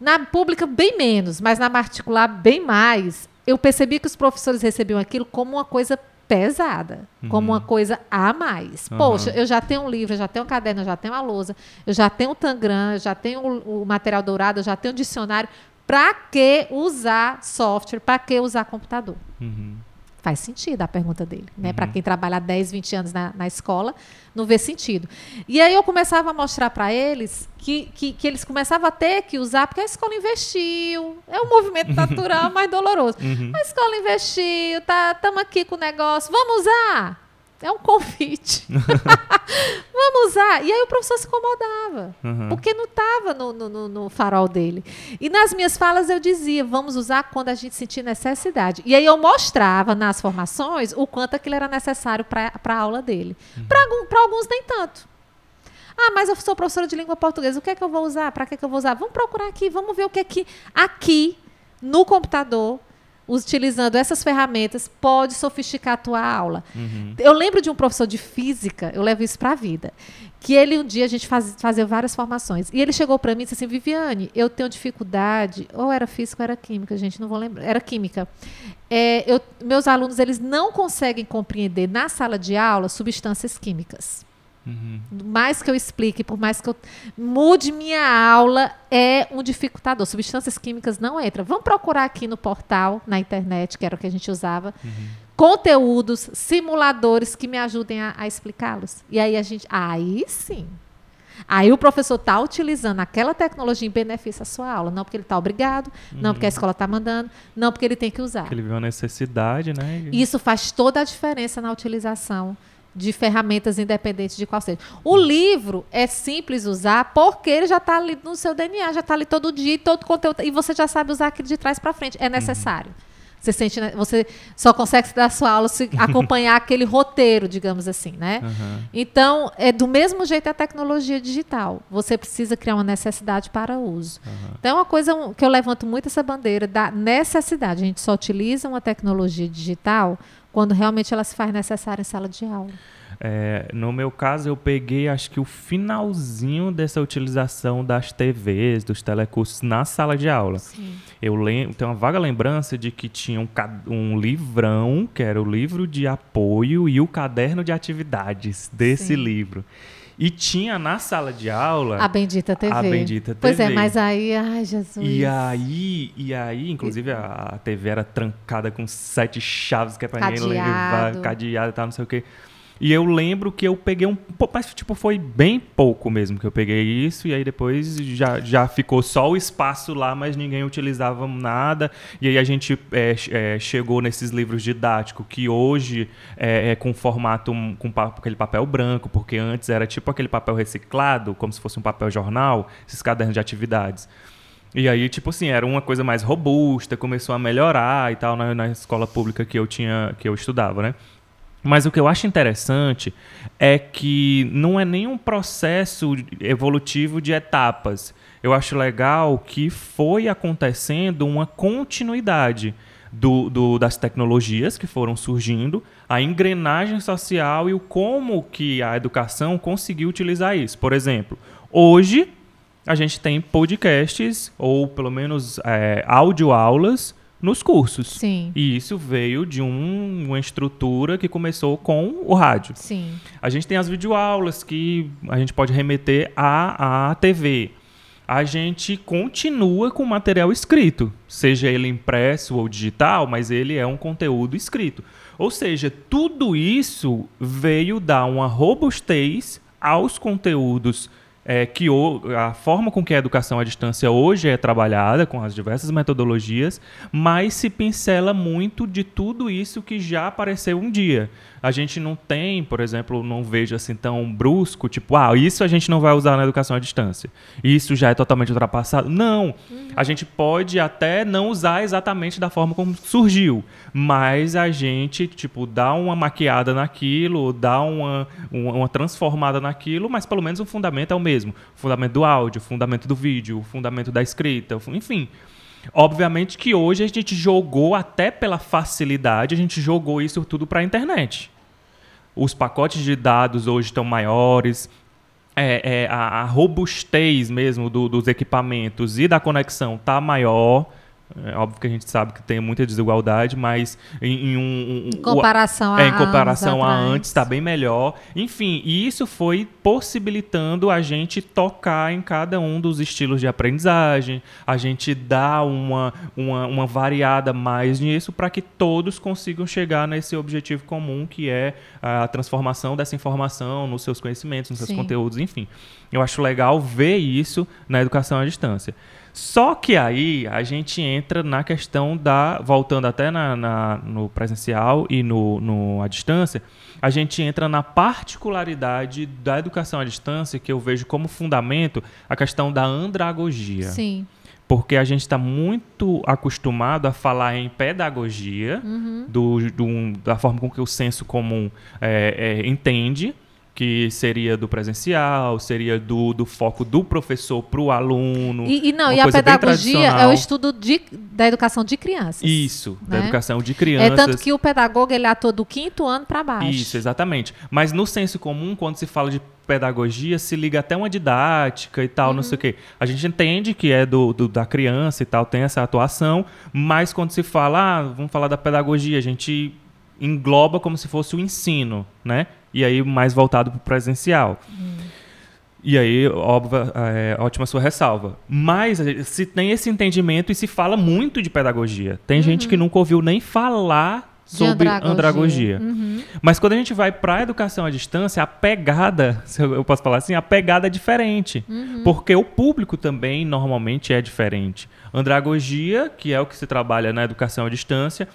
Na pública, bem menos, mas na particular, bem mais. Eu percebi que os professores recebiam aquilo como uma coisa pesada, como uma coisa a mais. Uhum. Poxa, eu já tenho um livro, eu já tenho um caderno, eu já tenho a lousa, eu já tenho o Tangram, eu já tenho o, o material dourado, eu já tenho o dicionário. Para que usar software? Para que usar computador? Uhum. Faz sentido a pergunta dele. Né? Para quem trabalha há 10, 20 anos na, na escola, não vê sentido. E aí eu começava a mostrar para eles que, que, que eles começavam a ter que usar, porque a escola investiu. É um movimento natural, *laughs* mais doloroso. Uhum. A escola investiu, tá, estamos aqui com o negócio, vamos usar? É um convite. *laughs* vamos usar. E aí o professor se incomodava. Uhum. Porque não estava no, no- no- farol dele. E nas minhas falas eu dizia, vamos usar quando a gente sentir necessidade. E aí eu mostrava nas formações o quanto aquilo era necessário para a aula dele. Para alguns nem tanto. Ah, mas eu sou professora de língua portuguesa, o que é que eu vou usar? Para que, é que eu vou usar? Vamos procurar aqui, vamos ver o que é que aqui, no computador, utilizando essas ferramentas, pode sofisticar a tua aula. Uhum. Eu lembro de um professor de física, eu levo isso para a vida, que ele um dia a gente faz, fazia várias formações, e ele chegou para mim e disse assim, Viviane, eu tenho dificuldade, ou era física ou era química, gente, não vou lembrar, era química. É, eu, meus alunos, eles não conseguem compreender na sala de aula substâncias químicas. Uhum. Mais que eu explique, por mais que eu mude minha aula, é um dificultador. Substâncias químicas não entram. Vamos procurar aqui no portal, na internet, que era o que a gente usava, uhum. conteúdos, simuladores que me ajudem a, a explicá-los. E aí a gente. Aí sim. Aí o professor está utilizando aquela tecnologia em benefício à sua aula. Não porque ele está obrigado, uhum. não porque a escola está mandando, não porque ele tem que usar. Porque ele viu a necessidade, né? Isso faz toda a diferença na utilização de ferramentas independentes de qual seja. O livro é simples usar porque ele já está ali no seu DNA, já está ali todo dia, todo conteúdo, e você já sabe usar aquilo de trás para frente. É necessário. Uhum. Você sente, né, você só consegue dar sua aula se *laughs* acompanhar aquele roteiro, digamos assim, né? Uhum. Então, é do mesmo jeito a tecnologia digital. Você precisa criar uma necessidade para uso. Uhum. Então, é uma coisa que eu levanto muito essa bandeira da necessidade. A gente só utiliza uma tecnologia digital quando realmente ela se faz necessária em sala de aula. É, no meu caso, eu peguei acho que o finalzinho dessa utilização das TVs, dos telecursos na sala de aula. Sim. Eu lembro, tenho uma vaga lembrança de que tinha um, um livrão, que era o livro de apoio e o caderno de atividades desse Sim. livro. E tinha na sala de aula. A bendita TV. A bendita TV. Pois é, mas aí, ai, Jesus. E aí, e aí inclusive, a, a TV era trancada com sete chaves que é pra cadeado. ninguém levar, cadeado e tal, não sei o quê. E eu lembro que eu peguei um mas tipo, foi bem pouco mesmo que eu peguei isso, e aí depois já, já ficou só o espaço lá, mas ninguém utilizava nada. E aí a gente é, é, chegou nesses livros didáticos, que hoje é, é com formato, com aquele papel branco, porque antes era tipo aquele papel reciclado, como se fosse um papel jornal, esses cadernos de atividades. E aí, tipo assim, era uma coisa mais robusta, começou a melhorar e tal na, na escola pública que eu tinha, que eu estudava, né? Mas o que eu acho interessante é que não é nenhum processo evolutivo de etapas. Eu acho legal que foi acontecendo uma continuidade do, do, das tecnologias que foram surgindo, a engrenagem social e o como que a educação conseguiu utilizar isso. Por exemplo, hoje a gente tem podcasts ou pelo menos é, audioaulas nos cursos. Sim. E isso veio de um, uma estrutura que começou com o rádio. Sim. A gente tem as videoaulas que a gente pode remeter à, à TV. A gente continua com material escrito, seja ele impresso ou digital, mas ele é um conteúdo escrito. Ou seja, tudo isso veio dar uma robustez aos conteúdos é, que o, a forma com que a educação à distância hoje é trabalhada, com as diversas metodologias, mas se pincela muito de tudo isso que já apareceu um dia. A gente não tem, por exemplo, não vejo assim tão brusco, tipo, ah, isso a gente não vai usar na educação à distância. Isso já é totalmente ultrapassado. Não. Uhum. A gente pode até não usar exatamente da forma como surgiu, mas a gente, tipo, dá uma maquiada naquilo, dá uma, uma, uma transformada naquilo, mas pelo menos o fundamento é o mesmo. O fundamento do áudio, o fundamento do vídeo, o fundamento da escrita, enfim. Obviamente que hoje a gente jogou, até pela facilidade, a gente jogou isso tudo para a internet. Os pacotes de dados hoje estão maiores, é, é, a, a, robustez mesmo do, dos equipamentos e da conexão está maior. É óbvio que a gente sabe que tem muita desigualdade, mas em, em um, em comparação, o, a, é, em comparação a antes está bem melhor. Enfim, e isso foi possibilitando a gente tocar em cada um dos estilos de aprendizagem, a gente dar uma, uma, uma variada mais nisso para que todos consigam chegar nesse objetivo comum que é a transformação dessa informação nos seus conhecimentos, nos seus Sim. conteúdos, enfim. Eu acho legal ver isso na educação à distância. Só que aí a gente entra na questão da. Voltando até na, na, no presencial e no, no à distância, a gente entra na particularidade da educação à distância, que eu vejo como fundamento a questão da andragogia. Sim. Porque a gente está muito acostumado a falar em pedagogia, uhum. do, do, da forma com que o senso comum é, é, entende que seria do presencial, seria do, do foco do professor para o aluno. E, e não, e a pedagogia é o estudo de, da educação de crianças. Isso, né? da educação de crianças. É tanto que o pedagogo ele atua do quinto ano para baixo. Isso, exatamente. Mas no senso comum, quando se fala de pedagogia, se liga até uma didática e tal, uhum. não sei o quê. A gente entende que é do, do, da criança e tal, tem essa atuação, mas quando se fala, ah, vamos falar da pedagogia, a gente engloba como se fosse o ensino, né? e aí mais voltado para o presencial. Hum. E aí, óbvio, é, ótima sua ressalva. Mas se tem esse entendimento e se fala muito de pedagogia. Tem uhum. gente que nunca ouviu nem falar sobre andragogia. andragogia. Uhum. Mas quando a gente vai para a educação à distância, a pegada, *laughs* se eu posso falar assim, a pegada é diferente. Uhum. Porque o público também normalmente é diferente. Andragogia, que é o que se trabalha na educação à distância,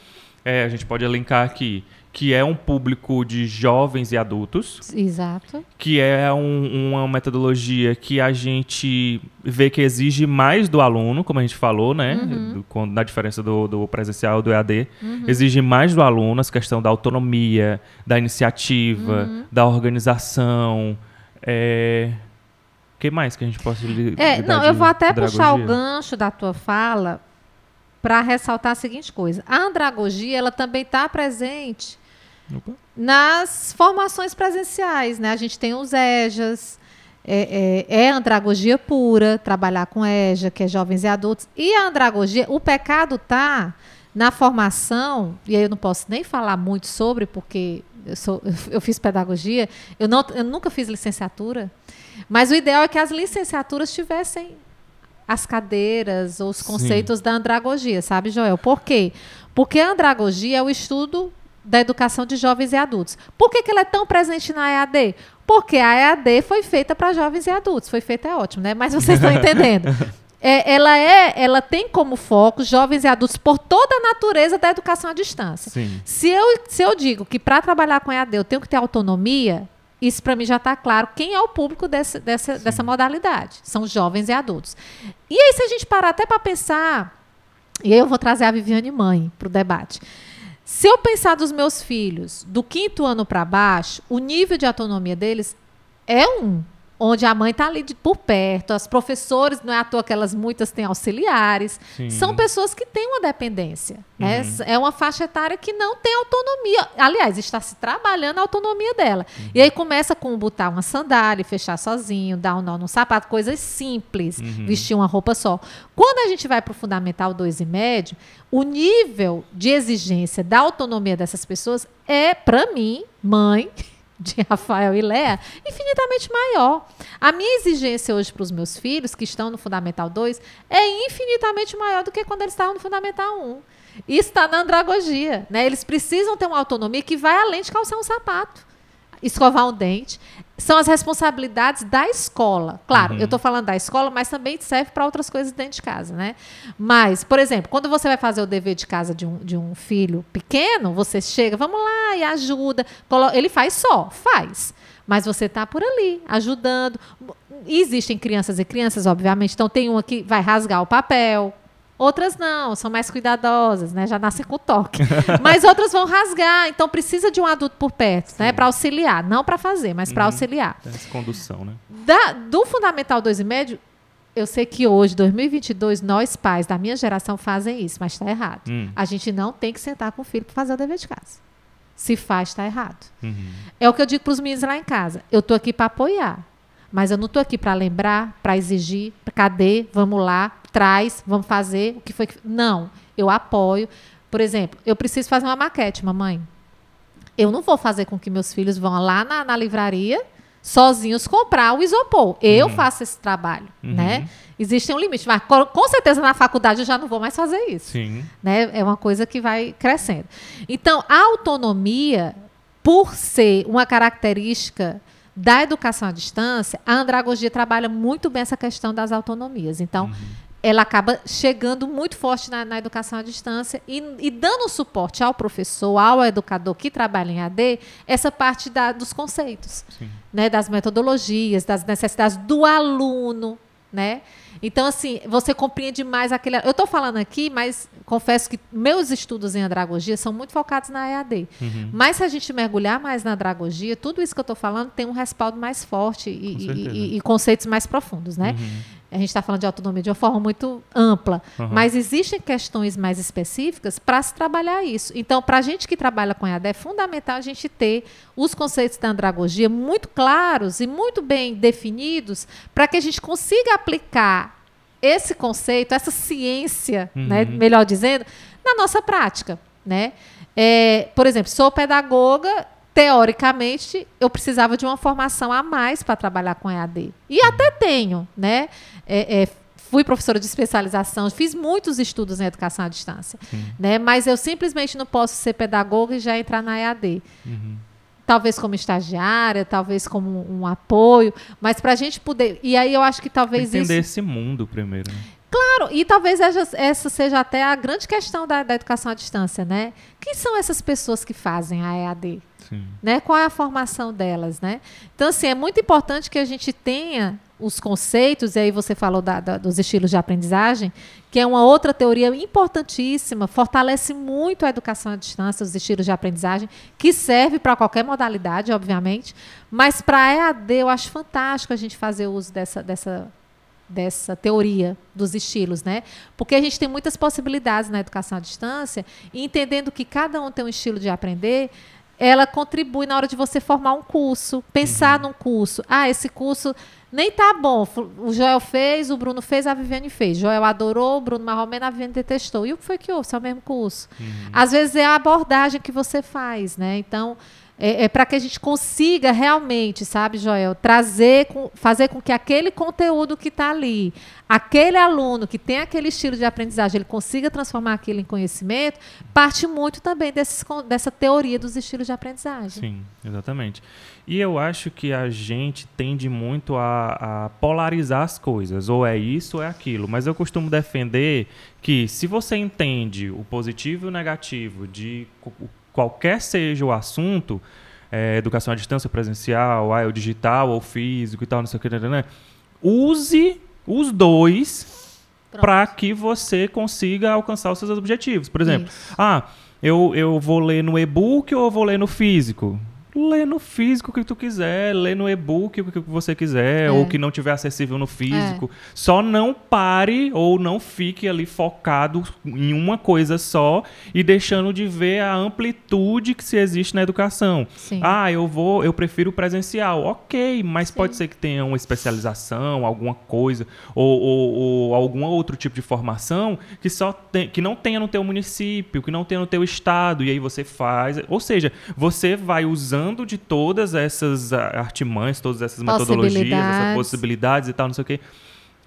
é, a gente pode elencar aqui que é um público de jovens e adultos. Exato. Que é um, uma metodologia que a gente vê que exige mais do aluno, como a gente falou, né? Uhum. Do, na diferença do, do presencial do EAD. Uhum. Exige mais do aluno, essa questão da autonomia, da iniciativa, uhum. da organização. É... O que mais que a gente li é, Não, eu vou até puxar o gancho da tua fala para ressaltar a seguinte coisa. A andragogia, ela também está presente Opa. nas formações presenciais, né? A gente tem os EJAs, é, é, é, andragogia pura, trabalhar com EJA, que é jovens e adultos. E a andragogia, o pecado tá na formação, e aí eu não posso nem falar muito sobre, porque eu, sou, *laughs* eu fiz pedagogia, eu, não, eu nunca fiz licenciatura, mas o ideal é que as licenciaturas tivessem as cadeiras ou os conceitos Sim. da andragogia, sabe, Joel? Por quê? Porque a andragogia é o estudo da educação de jovens e adultos. Por que, que ela é tão presente na EAD? Porque a EAD foi feita para jovens e adultos. Foi feita é ótimo, né? Mas vocês estão *laughs* entendendo. É, ela é, ela tem como foco jovens e adultos por toda a natureza da educação à distância. Sim. Se eu, se eu digo que para trabalhar com EAD eu tenho que ter autonomia, isso para mim já está claro quem é o público desse, dessa, dessa modalidade. São jovens e adultos. E aí, se a gente parar até para pensar, e aí eu vou trazer a Viviane mãe para o debate. Se eu pensar dos meus filhos do quinto ano para baixo, o nível de autonomia deles é um onde a mãe está ali de, por perto, as professores, não é à toa que elas muitas têm auxiliares, Sim. são pessoas que têm uma dependência. Né? Uhum. É uma faixa etária que não tem autonomia. Aliás, está se trabalhando a autonomia dela. Uhum. E aí começa com botar uma sandália, fechar sozinho, dar um nó no sapato, coisas simples, uhum. vestir uma roupa só. Quando a gente vai para o Fundamental 2 e médio, o nível de exigência da autonomia dessas pessoas é, para mim, mãe, de Rafael e Léa infinitamente maior. A minha exigência hoje para os meus filhos, que estão no Fundamental 2, é infinitamente maior do que quando eles estavam no Fundamental 1. Isso está na andragogia. Né? Eles precisam ter uma autonomia que vai além de calçar um sapato escovar um dente. São as responsabilidades da escola. Claro, uhum. eu estou falando da escola, mas também serve para outras coisas dentro de casa, né? Mas, por exemplo, quando você vai fazer o dever de casa de um, de um filho pequeno, você chega, vamos lá e ajuda. Ele faz só, faz. Mas você está por ali, ajudando. Existem crianças e crianças, obviamente. Então, tem uma que vai rasgar o papel, Outras não, são mais cuidadosas, né? Já nascem com toque. *laughs* mas outras vão rasgar, então precisa de um adulto por perto, né? Sim. né? Para auxiliar, não para fazer, mas para uhum. auxiliar. Essa condução, né? Da, do fundamental 2,5, eu sei que hoje, 2022, nós pais da minha geração fazem isso, mas está errado. Hum. A gente não tem que sentar com o filho para fazer o dever de casa. Se faz, está errado. Uhum. É o que eu digo para os meninos lá em casa. Eu estou aqui para apoiar, mas eu não estou aqui para lembrar, para exigir. Cadê? Vamos lá traz, vamos fazer o que foi que. Não, eu apoio. Por exemplo, eu preciso fazer uma maquete, mamãe. Eu não vou fazer com que meus filhos vão lá na, na livraria sozinhos comprar o isopor. Eu uhum. faço esse trabalho, uhum. né? Existe um limite, mas com certeza na faculdade eu já não vou mais fazer isso. Sim. Né? É uma coisa que vai crescendo. Então, a autonomia, por ser uma característica da educação à distância, a andragogia trabalha muito bem essa questão das autonomias. Então, uhum ela acaba chegando muito forte na, na educação à distância e, e, dando suporte ao professor, ao educador que trabalha em AD, essa parte da, dos conceitos, né, das metodologias, das necessidades do aluno. Né? Então, assim, você compreende mais aquele. Eu estou falando aqui, mas confesso que meus estudos em andragogia são muito focados na EAD. Uhum. Mas se a gente mergulhar mais na andragogia, tudo isso que eu estou falando tem um respaldo mais forte e, e- e- e conceitos mais profundos, né? Uhum. A gente está falando de autonomia de uma forma muito ampla, Uhum. mas existem questões mais específicas para se trabalhar isso. Então, para a gente que trabalha com EAD, é fundamental a gente ter os conceitos da andragogia muito claros e muito bem definidos para que a gente consiga aplicar esse conceito, essa ciência, Uhum. né, melhor dizendo, na nossa prática. Né? É, por exemplo, sou pedagoga, teoricamente, eu precisava de uma formação a mais para trabalhar com EAD. E até tenho, né? É, é, fui professora de especialização, fiz muitos estudos em educação à distância, né? Mas eu simplesmente não posso ser pedagoga e já entrar na EAD. Uhum. Talvez como estagiária, talvez como um apoio, mas para a gente poder. E aí eu acho que talvez Entender isso. esse mundo primeiro. Né? Claro, e talvez essa, seja até a grande questão da, da educação à distância, né? Quem são essas pessoas que fazem a EAD? Sim. né? Qual é a formação delas, né? Então, assim, é muito importante que a gente tenha os conceitos, e aí você falou da- da- dos estilos de aprendizagem, que é uma outra teoria importantíssima, fortalece muito a educação à distância, os estilos de aprendizagem, que serve para qualquer modalidade, obviamente, mas para a EAD eu acho fantástico a gente fazer uso dessa, dessa, dessa teoria dos estilos, né? Porque a gente tem muitas possibilidades na educação à distância, e entendendo que cada um tem um estilo de aprender, ela contribui na hora de você formar um curso, pensar num curso. Ah, esse curso nem tá bom. O Joel fez, o Bruno fez, a Viviane fez. Joel adorou, o Bruno Marromeno, a Viviane detestou. E o que foi que houve? Se é o mesmo curso. Às vezes é a abordagem que você faz, né? Então, é, para que a gente consiga realmente, sabe, Joel, trazer, com, fazer com que aquele conteúdo que está ali, aquele aluno que tem aquele estilo de aprendizagem, ele consiga transformar aquilo em conhecimento, parte muito também desses dessa teoria dos estilos de aprendizagem. Sim, exatamente. E eu acho que a gente tende muito a, a polarizar as coisas, ou é isso ou é aquilo. Mas eu costumo defender que se você entende o positivo e o negativo de qualquer seja o assunto, é, educação à distância presencial, ah, é o digital ou físico e tal, não sei o que, né, né, né, use os dois para que você consiga alcançar os seus objetivos. Por exemplo, Isso. ah, eu, eu vou ler no e-book ou eu vou ler no físico? Lê no físico o que tu quiser, lê no e-book o que você quiser, É. ou que não tiver acessível no físico. Só não pare ou não fique ali focado em uma coisa só e deixando de ver a amplitude que se existe na educação. Sim. Ah, eu vou, eu prefiro presencial. Ok, mas Sim. pode ser que tenha uma especialização, alguma coisa, ou, ou- ou algum outro tipo de formação que só tem, que não tenha no teu município, que não tenha no teu estado, e aí você faz. Ou seja, você vai usando de todas essas artimanhas, todas essas metodologias, essas Possibilidades. e tal, não sei o quê.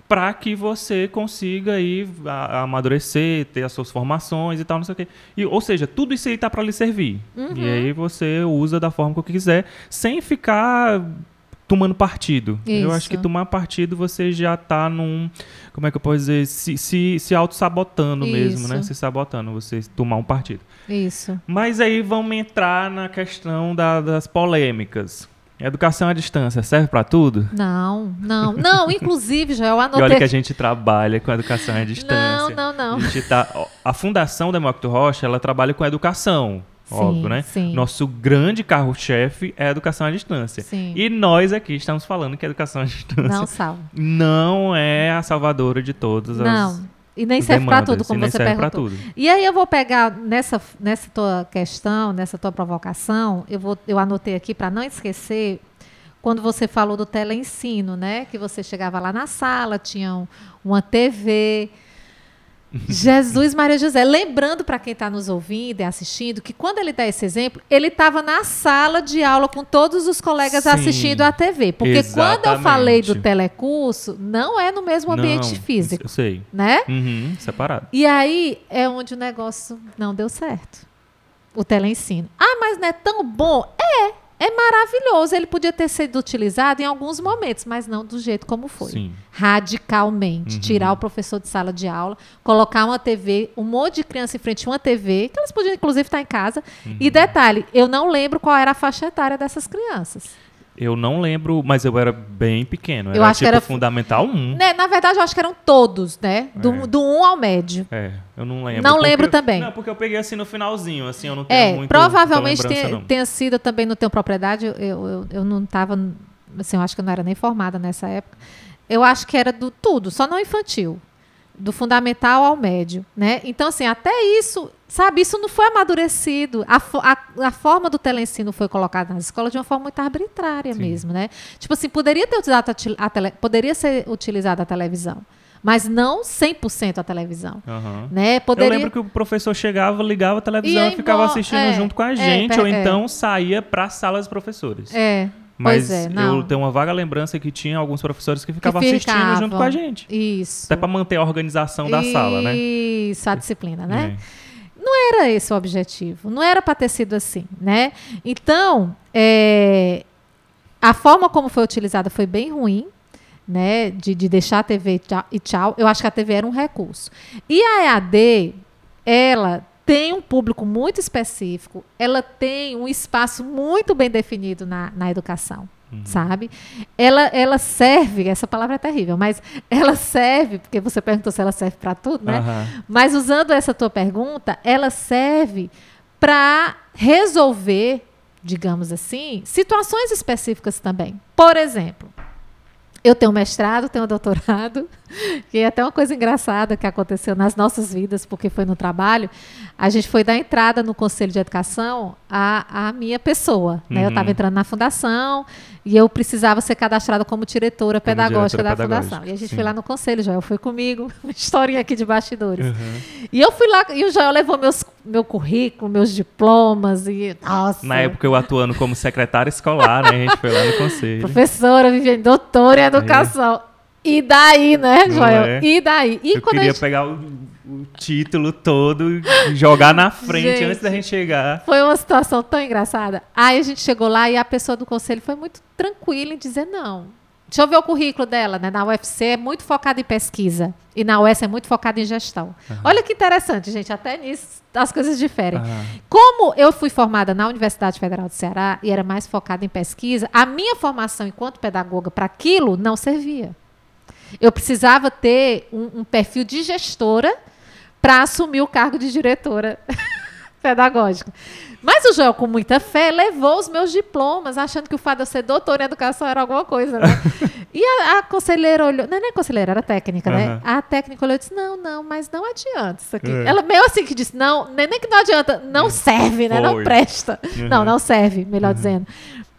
Para que você consiga aí amadurecer, ter as suas formações e tal, não sei o quê. E, ou seja, tudo isso aí tá para lhe servir. Uhum. E aí você usa da forma que quiser, sem ficar tomando partido. Eu acho que Isso. tomar partido você já tá num. Como é que eu posso dizer? Se, se, se auto-sabotando mesmo, né? Se sabotando, você tomar um partido. Isso. Mas aí vamos entrar na questão da- das polêmicas. Educação à distância serve para tudo? Não, não, não. *laughs* Inclusive, Joel, eu E anotei. olha que a gente trabalha com educação à distância. Não, não, não. A, tá, a Fundação Demócrito Rocha, ela trabalha com educação, óbvio, né? sim. Nosso grande carro-chefe é a educação à distância. Sim. E nós aqui estamos falando que a educação à *laughs* distância Não não, salva. é a salvadora de todas as Não. E nem serve para tudo, como você perguntou. E aí eu vou pegar nessa, nessa tua questão, nessa tua provocação, eu, vou, eu anotei aqui para não esquecer, quando você falou do teleensino, né? Que você chegava lá na sala, tinha um- uma TV. Jesus Maria José. Lembrando para quem está nos ouvindo e assistindo que quando ele dá esse exemplo, ele estava na sala de aula com todos os colegas Sim, assistindo a TV. Porque quando eu exatamente. falei do telecurso, não é no mesmo ambiente Não, físico, Eu sei. né? Uhum, separado. E aí é onde o negócio não deu certo. O teleensino. Ah, mas não é tão bom? É, é maravilhoso. Ele podia ter sido utilizado em alguns momentos, mas não do jeito como foi. Sim. Radicalmente. Uhum. Tirar o professor de sala de aula, colocar uma TV, um monte de criança em frente a uma TV, que elas podiam, inclusive, estar em casa. Uhum. E detalhe, eu não lembro qual era a faixa etária dessas crianças. Eu não lembro, mas eu era bem pequeno. Era Eu acho que tipo era- Fundamental 1. Né, na verdade, eu acho que eram todos, né? Do, É. do 1 ao médio. É, eu não lembro. Não porque lembro eu- também. Não, porque eu peguei assim no finalzinho, assim, eu não tenho É, muito provavelmente tenha, tenha sido, também não tenho propriedade, eu, eu, eu não estava, assim, eu acho que eu não era nem formada nessa época. Eu acho que era do tudo, só não infantil. Do fundamental ao médio, né? Então, assim, até isso, sabe, isso não foi amadurecido. A, a, a forma do teleensino foi colocada nas escolas de uma forma muito arbitrária Sim. mesmo, né? Tipo assim, poderia ter utilizado a, te- a tele, poderia ser utilizada a televisão, mas não 100% a televisão, Aham. né? Eu Poderia lembro que o professor chegava, ligava a televisão e ficava embora, assistindo é, junto com a é, gente, pe- ou é. então saía para a sala dos professores. É, Mas é, eu tenho uma vaga lembrança que tinha alguns professores que ficavam Que assistindo junto com a gente. Isso. Até para manter a organização da sala, né? Isso, a disciplina, né? É. Não era esse o objetivo. Não era para ter sido assim, né? Então, é, a forma como foi utilizada foi bem ruim, né? De, de deixar a TV e tchau- e tchau. Eu acho que a TV era um recurso. E a EAD, ela tem um público muito específico, ela tem um espaço muito bem definido na, na educação. Sabe? Ela, ela serve, essa palavra é terrível, mas ela serve, porque você perguntou se ela serve para tudo, né? Aham. Mas usando essa tua pergunta, ela serve para resolver, digamos assim, situações específicas também. Por exemplo, eu tenho mestrado, tenho doutorado, que é até uma coisa engraçada que aconteceu nas nossas vidas, porque foi no trabalho. A gente foi dar entrada no Conselho de Educação à, à minha pessoa. Né? Eu Uhum. estava entrando na fundação e eu precisava ser cadastrada como diretora pedagógica diretora da pedagógica, fundação. E a gente sim. foi lá no conselho, Joel foi comigo, *laughs* uma historinha aqui de bastidores. Uhum. E eu fui lá, e o Joel levou meus, meu currículo, meus diplomas, e. Nossa! Na época eu atuando como secretária escolar, né? A gente foi lá no *laughs* conselho. Professora, Viviane, doutora em educação. E daí, né, Joel? é? E daí? E eu queria gente... pegar o, o título todo e jogar na frente Gente. antes da gente chegar. Foi uma situação tão engraçada. Aí a gente chegou lá e a pessoa do conselho foi muito tranquila em dizer não. Deixa eu ver o currículo dela, né? Na UFC é muito focada em pesquisa e na UES é muito focada em gestão. Olha que interessante, gente. Até nisso as coisas diferem. Ah, Como eu fui formada na Universidade Federal do Ceará e era mais focada em pesquisa, a minha formação enquanto pedagoga para aquilo não servia. Eu precisava ter um, um perfil de gestora para assumir o cargo de diretora *laughs* pedagógica. Mas o Joel, com muita fé, levou os meus diplomas, achando que o fato de eu ser doutora em educação era alguma coisa, né? *laughs* E a, a conselheira olhou, não, não é conselheira, era técnica, né? Aham. A técnica olhou e disse, não, não, mas não adianta isso aqui. É. Ela meio assim que disse, não, nem, nem que não adianta, não serve, né? Não Foi. presta. Não, Uhum. não serve, melhor dizendo.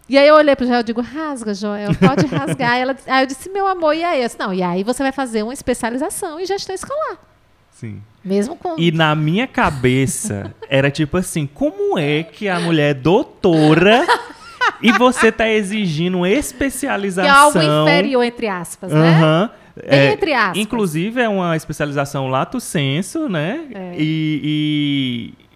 E aí eu olhei pro Joel e digo, rasga, Joel, pode rasgar. Aí, ela, aí eu disse, meu amor, e aí? Eu disse, não, e aí você vai fazer uma especialização em gestão escolar. sim. Mesmo com... E na minha cabeça, era tipo assim: como é que a mulher é doutora e você tá exigindo que é especialização? algo inferior, entre aspas, né? Aham. Bem É, entre aspas. Inclusive, é uma especialização lato senso, né? É. E. e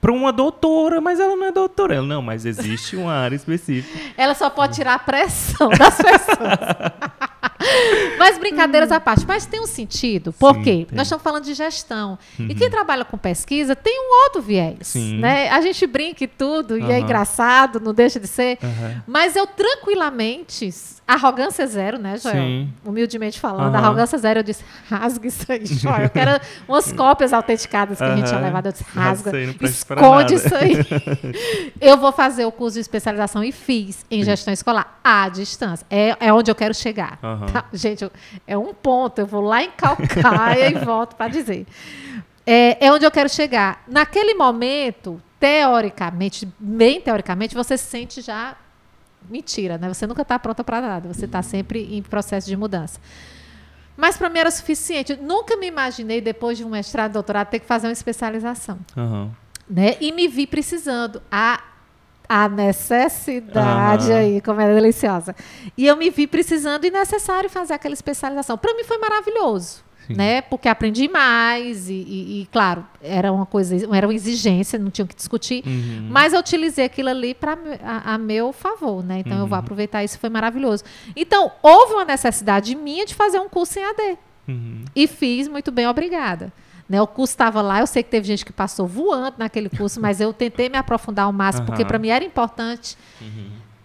para uma doutora, mas ela não é doutora. Ela, não, mas existe uma área específica. Ela só pode tirar a pressão das pessoas. *laughs* *laughs* Mas brincadeiras à parte. Mas tem um sentido. Por Sim, quê? tem. Uhum. Nós estamos falando de gestão. E quem trabalha com pesquisa tem um outro viés. Sim. Né? A gente brinca e tudo, e é engraçado, não deixa de ser. Aham. Mas eu tranquilamente, arrogância zero, né, Joel? Sim. Humildemente falando, arrogância zero, eu disse, *laughs* rasga isso aí, Joel. Eu quero umas cópias autenticadas que a gente tinha levado. Eu disse, Rasga esconde nada." isso aí. *laughs* eu vou fazer o curso de especialização e fiz em gestão escolar à distância. É, é onde eu quero chegar. Aham. Tá? Gente, eu- é um ponto. Eu vou lá em Calcaia e volto para dizer. É, é onde eu quero chegar. Naquele momento, teoricamente, bem teoricamente, você se sente já mentira, né? Você nunca está pronta para nada. Você está sempre em processo de mudança. Mas para mim era suficiente. Eu nunca me imaginei, depois de um mestrado, doutorado, ter que fazer uma especialização Aham. né? E me vi precisando. A, a necessidade aí, como é deliciosa. E eu me vi precisando e necessário fazer aquela especialização. Para mim foi maravilhoso. Sim. Né? Porque aprendi mais e, e- e, claro, era uma coisa, era uma exigência, não tinha o que discutir. Uhum. Mas eu utilizei aquilo ali para a, a meu favor, né? Então eu vou Uhum. aproveitar isso, foi maravilhoso. Então, houve uma necessidade minha de fazer um curso em AD. Uhum. E fiz muito bem, obrigada. Né, o curso estava lá, eu sei que teve gente que passou voando naquele curso, mas eu tentei me aprofundar ao máximo, porque Aham. para mim era importante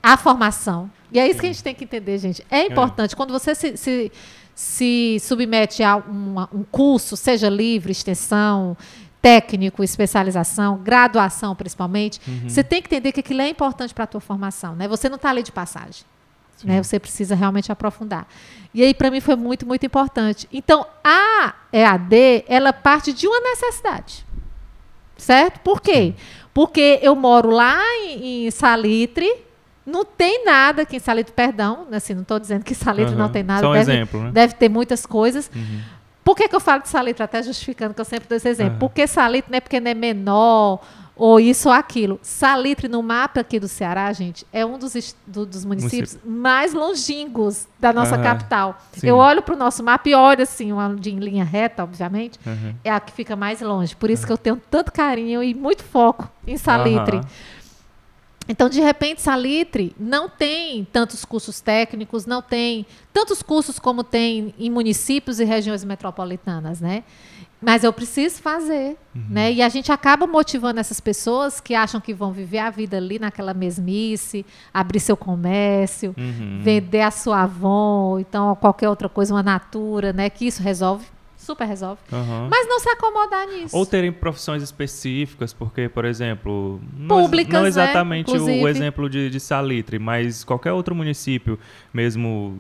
a formação. E é isso que a gente tem que entender, gente. É importante. Quando você se, se, se submete a uma, um curso, seja livre, extensão, técnico, especialização, graduação principalmente, Uhum. você tem que entender que aquilo é importante para a tua formação. Né? Você não está ali de passagem. Né? Você precisa realmente aprofundar. E aí, para mim, foi muito, muito importante. Então, a EAD, ela parte de uma necessidade. Certo? Por quê? Porque eu moro lá em, em Salitre, não tem nada aqui em Salitre, perdão, assim, não estou dizendo que Salitre não Aham. tem nada, Só um deve, exemplo, né? deve ter muitas coisas. Uhum. Por que, que eu falo de Salitre? Até justificando que eu sempre dou esse exemplo. Aham. Porque Salitre não é porque não é menor ou isso ou aquilo. Salitre, no mapa aqui do Ceará, gente, é um dos, do- dos municípios mais longínquos da nossa Aham. capital. Sim. Eu olho para o nosso mapa e olho assim, uma de em linha reta, obviamente, Uhum. é a que fica mais longe. Por isso que eu tenho tanto carinho e muito foco em Salitre. Então, de repente, Salitre não tem tantos cursos técnicos, não tem tantos cursos como tem em municípios e regiões metropolitanas, né? Mas eu preciso fazer, Uhum. né? E a gente acaba motivando essas pessoas que acham que vão viver a vida ali naquela mesmice, abrir seu comércio, Uhum. vender a sua Avon, então qualquer outra coisa, uma Natura, né? Que isso resolve, super resolve. Aham. Mas não se acomodar nisso. Ou terem profissões específicas, porque, por exemplo, Públicas, não né? exatamente o- o Inclusive. exemplo de, de Salitre, mas qualquer outro município, mesmo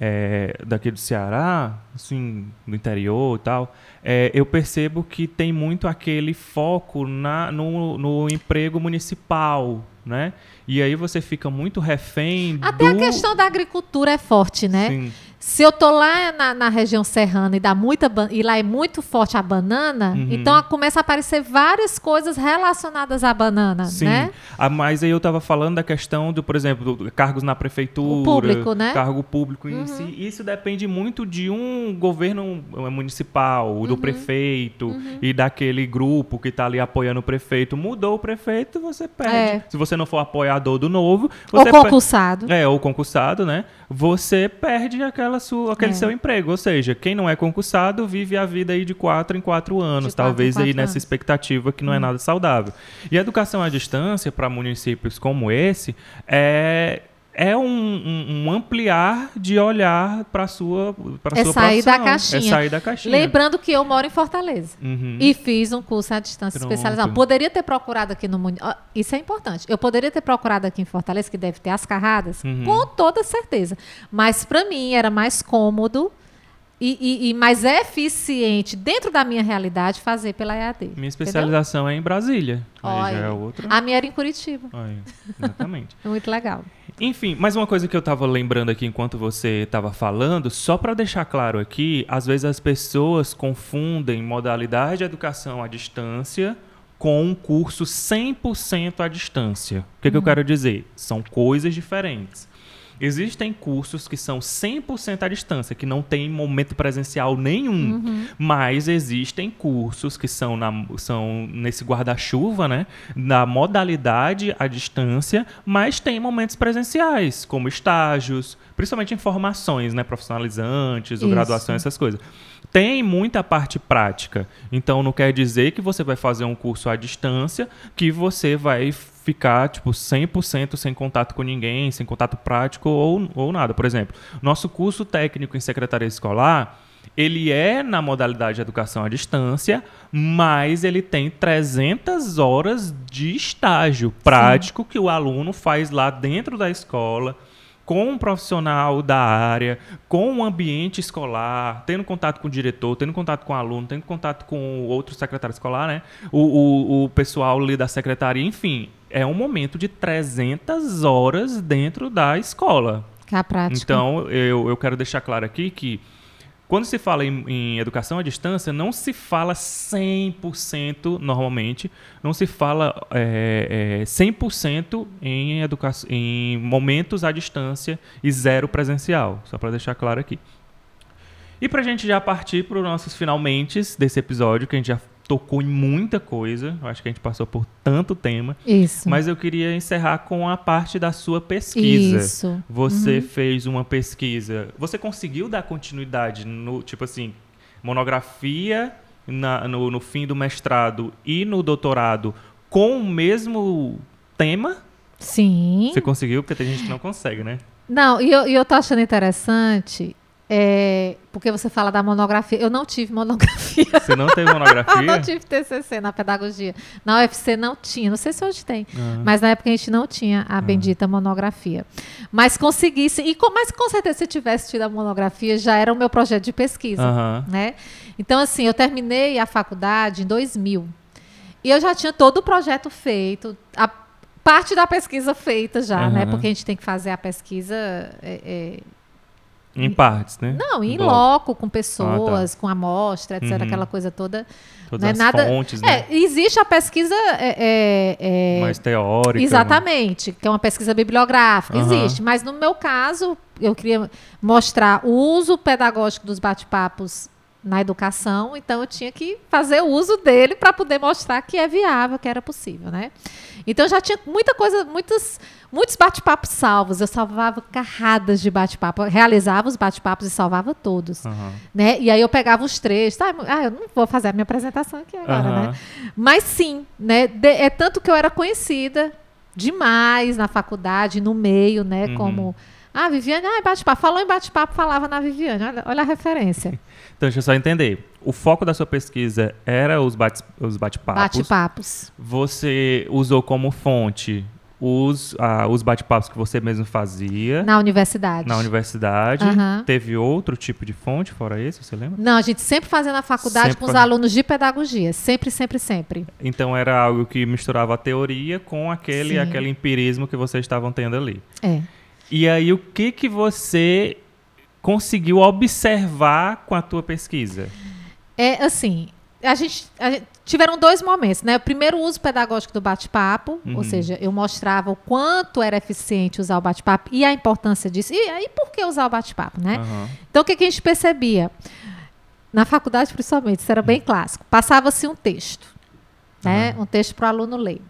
é, daqui do Ceará, assim, do interior e tal, é, eu percebo que tem muito aquele foco na, no, no emprego municipal, né? E aí você fica muito refém Até do... a questão da agricultura é forte, né? Sim. Se eu tô lá na, na região serrana e dá muita e lá é muito forte a banana, Uhum. então começa a aparecer várias coisas relacionadas à banana, Sim. né? Ah, mas aí eu estava falando da questão do, por exemplo, do- cargos na prefeitura, O público, né? cargo público em si. Isso depende muito de um governo eh, municipal, Uhum. do prefeito e daquele grupo que está ali apoiando o prefeito. Mudou o prefeito, você perde. É. Se você não for apoiador do novo, Ou você per- concursado. é, ou concursado, né? Você perde aquela sua, aquele É. seu emprego. Ou seja, quem não é concursado vive a vida aí de quatro em quatro anos, De quatro talvez aí quatro nessa anos. expectativa que não é nada saudável. E a educação à distância para municípios como esse é é um, um- um ampliar de olhar para sua para É sua sair da caixinha. É sair da caixinha. Lembrando que eu moro em Fortaleza. Uhum. E fiz um curso à distância Pronto. especializado. Poderia ter procurado aqui no. Isso é importante. Eu poderia ter procurado aqui em Fortaleza, que deve ter as carradas, Uhum. com toda certeza. Mas para mim era mais cômodo e, e- e mais eficiente dentro da minha realidade fazer pela EAD. Minha especialização é em Brasília. Olha, é outra. A minha era em Curitiba. Aí, exatamente. *laughs* Muito legal. Enfim, mais uma coisa que eu tava lembrando aqui enquanto você tava falando, só para deixar claro aqui, às vezes as pessoas confundem modalidade de educação à distância com um curso 100% à distância. O que, que eu quero dizer? São coisas diferentes. Existem cursos que são 100% à distância, que não tem momento presencial nenhum, mas existem cursos que são, na, são nesse guarda-chuva, né, na modalidade à distância, mas tem momentos presenciais, como estágios, principalmente em formações, né, profissionalizantes, ou Isso. graduação, essas coisas. Tem muita parte prática, então não quer dizer que você vai fazer um curso à distância que você vai ficar tipo 100% sem contato com ninguém, sem contato prático ou, ou nada. Por exemplo, nosso curso técnico em secretaria escolar, ele é na modalidade de educação à distância, mas ele tem 300 horas de estágio prático que o aluno faz lá dentro da escola, com um profissional da área, com um ambiente escolar, tendo contato com o diretor, tendo contato com o aluno, tendo contato com o outro secretário escolar, né? O, o, o pessoal ali da secretaria, enfim. É um momento de 300 horas dentro da escola. É a prática. Então, eu, eu quero deixar claro aqui que quando se fala em, em educação à distância, não se fala 100% normalmente, não se fala é, é, 100% em, educa em momentos à distância e zero presencial, só para deixar claro aqui. E para a gente já partir para os nossos finalmente desse episódio, que a gente já tocou em muita coisa, eu acho que a gente passou por tanto tema, Isso. mas eu queria encerrar com a parte da sua pesquisa. Isso. Você fez uma pesquisa. Você conseguiu dar continuidade no, tipo assim, monografia na- no, no fim do mestrado e no doutorado com o mesmo tema? Sim. Você conseguiu? Porque tem gente que não consegue, né? Não, e eu, e eu tô achando interessante, é, porque você fala da monografia. Eu não tive monografia. Você não teve monografia? *laughs* não tive TCC na pedagogia. Na UFC não tinha, não sei se hoje tem, Ah. mas na época a gente não tinha a bendita monografia. Mas conseguisse, e com, mas com certeza se eu tivesse tido a monografia, já era o meu projeto de pesquisa. Né? Então, assim, eu terminei a faculdade em 2000. E eu já tinha todo o projeto feito, a parte da pesquisa feita já, né? Porque a gente tem que fazer a pesquisa. é, é, Em partes, né? não, em loco, com pessoas, com amostra, etc., Uhum. aquela coisa toda. Todas não é as nada- fontes, né? É, existe a pesquisa. é, é, é, Mais teórica. né? Exatamente, que é uma pesquisa bibliográfica, Aham. existe. Mas no meu caso, eu queria mostrar o uso pedagógico dos bate-papos na educação, então eu tinha que fazer o uso dele para poder mostrar que é viável, que era possível, né? Então já tinha muita coisa, muitos, muitos bate-papos salvos. Eu salvava carradas de bate-papo, realizava os bate-papos e salvava todos, Aham. né? E aí eu pegava os trechos. Ah, ah, eu não vou fazer a minha apresentação aqui agora, Aham. né? Mas sim, né? de- é tanto que eu era conhecida demais na faculdade, no meio, né? Uhum. Como. Ah, Viviane, ah, bate-papo. Falou em bate-papo, falava na Viviane. Olha, olha a referência. *laughs* Então, deixa eu só entender. O foco da sua pesquisa era os bate- os bate-papos. Bate-papos. Você usou como fonte os, ah, os bate-papos que você mesmo fazia Na universidade. na universidade. Aham. Teve outro tipo de fonte fora esse, você lembra? Não, a gente sempre fazia na faculdade Sempre com os fazia. alunos de pedagogia. Sempre, sempre, sempre. Então era algo que misturava a teoria com aquele, Sim. aquele empirismo que vocês estavam tendo ali. É. E aí, o que que você conseguiu observar com a tua pesquisa? É assim, a gente, a gente- tiveram dois momentos, né? O primeiro o uso pedagógico do bate-papo, Uhum. ou seja, eu mostrava o quanto era eficiente usar o bate-papo e a importância disso. E aí por que usar o bate-papo, né? Aham. Então o que, que a gente percebia? Na faculdade, principalmente, isso era bem clássico. Passava-se um texto, né? Um texto para o aluno ler.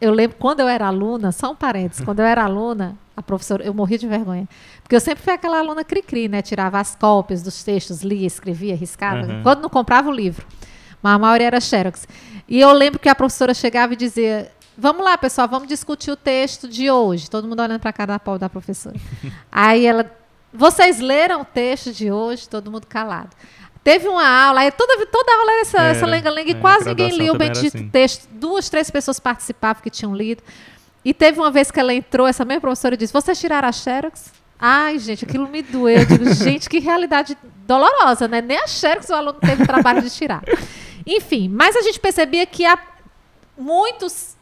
Eu lembro quando eu era aluna, só um parênteses, quando eu era aluna, a professora, eu morria de vergonha. Porque eu sempre fui aquela aluna cri-cri, né? Tirava as cópias dos textos, lia, escrevia, riscava. Uhum. Quando não comprava o livro. Mas a maioria era xerox. E eu lembro que a professora chegava e dizia: Vamos lá, pessoal, vamos discutir o texto de hoje. Todo mundo olhando para a cara da pobre da professora. *laughs* Aí ela. Vocês leram o texto de hoje? Todo mundo calado. Teve uma aula, aí toda, toda aula era essa, lenga-lenga, e é, quase ninguém lia o bendito assim. texto. Duas, três pessoas participavam que tinham lido. E teve uma vez que ela entrou, essa mesma professora disse: Vocês tiraram a Xerox? Ai, gente, aquilo me doeu. Eu digo, gente, que realidade dolorosa, né? Nem a Xerox o aluno teve o trabalho de tirar. Enfim, mas a gente percebia que muitos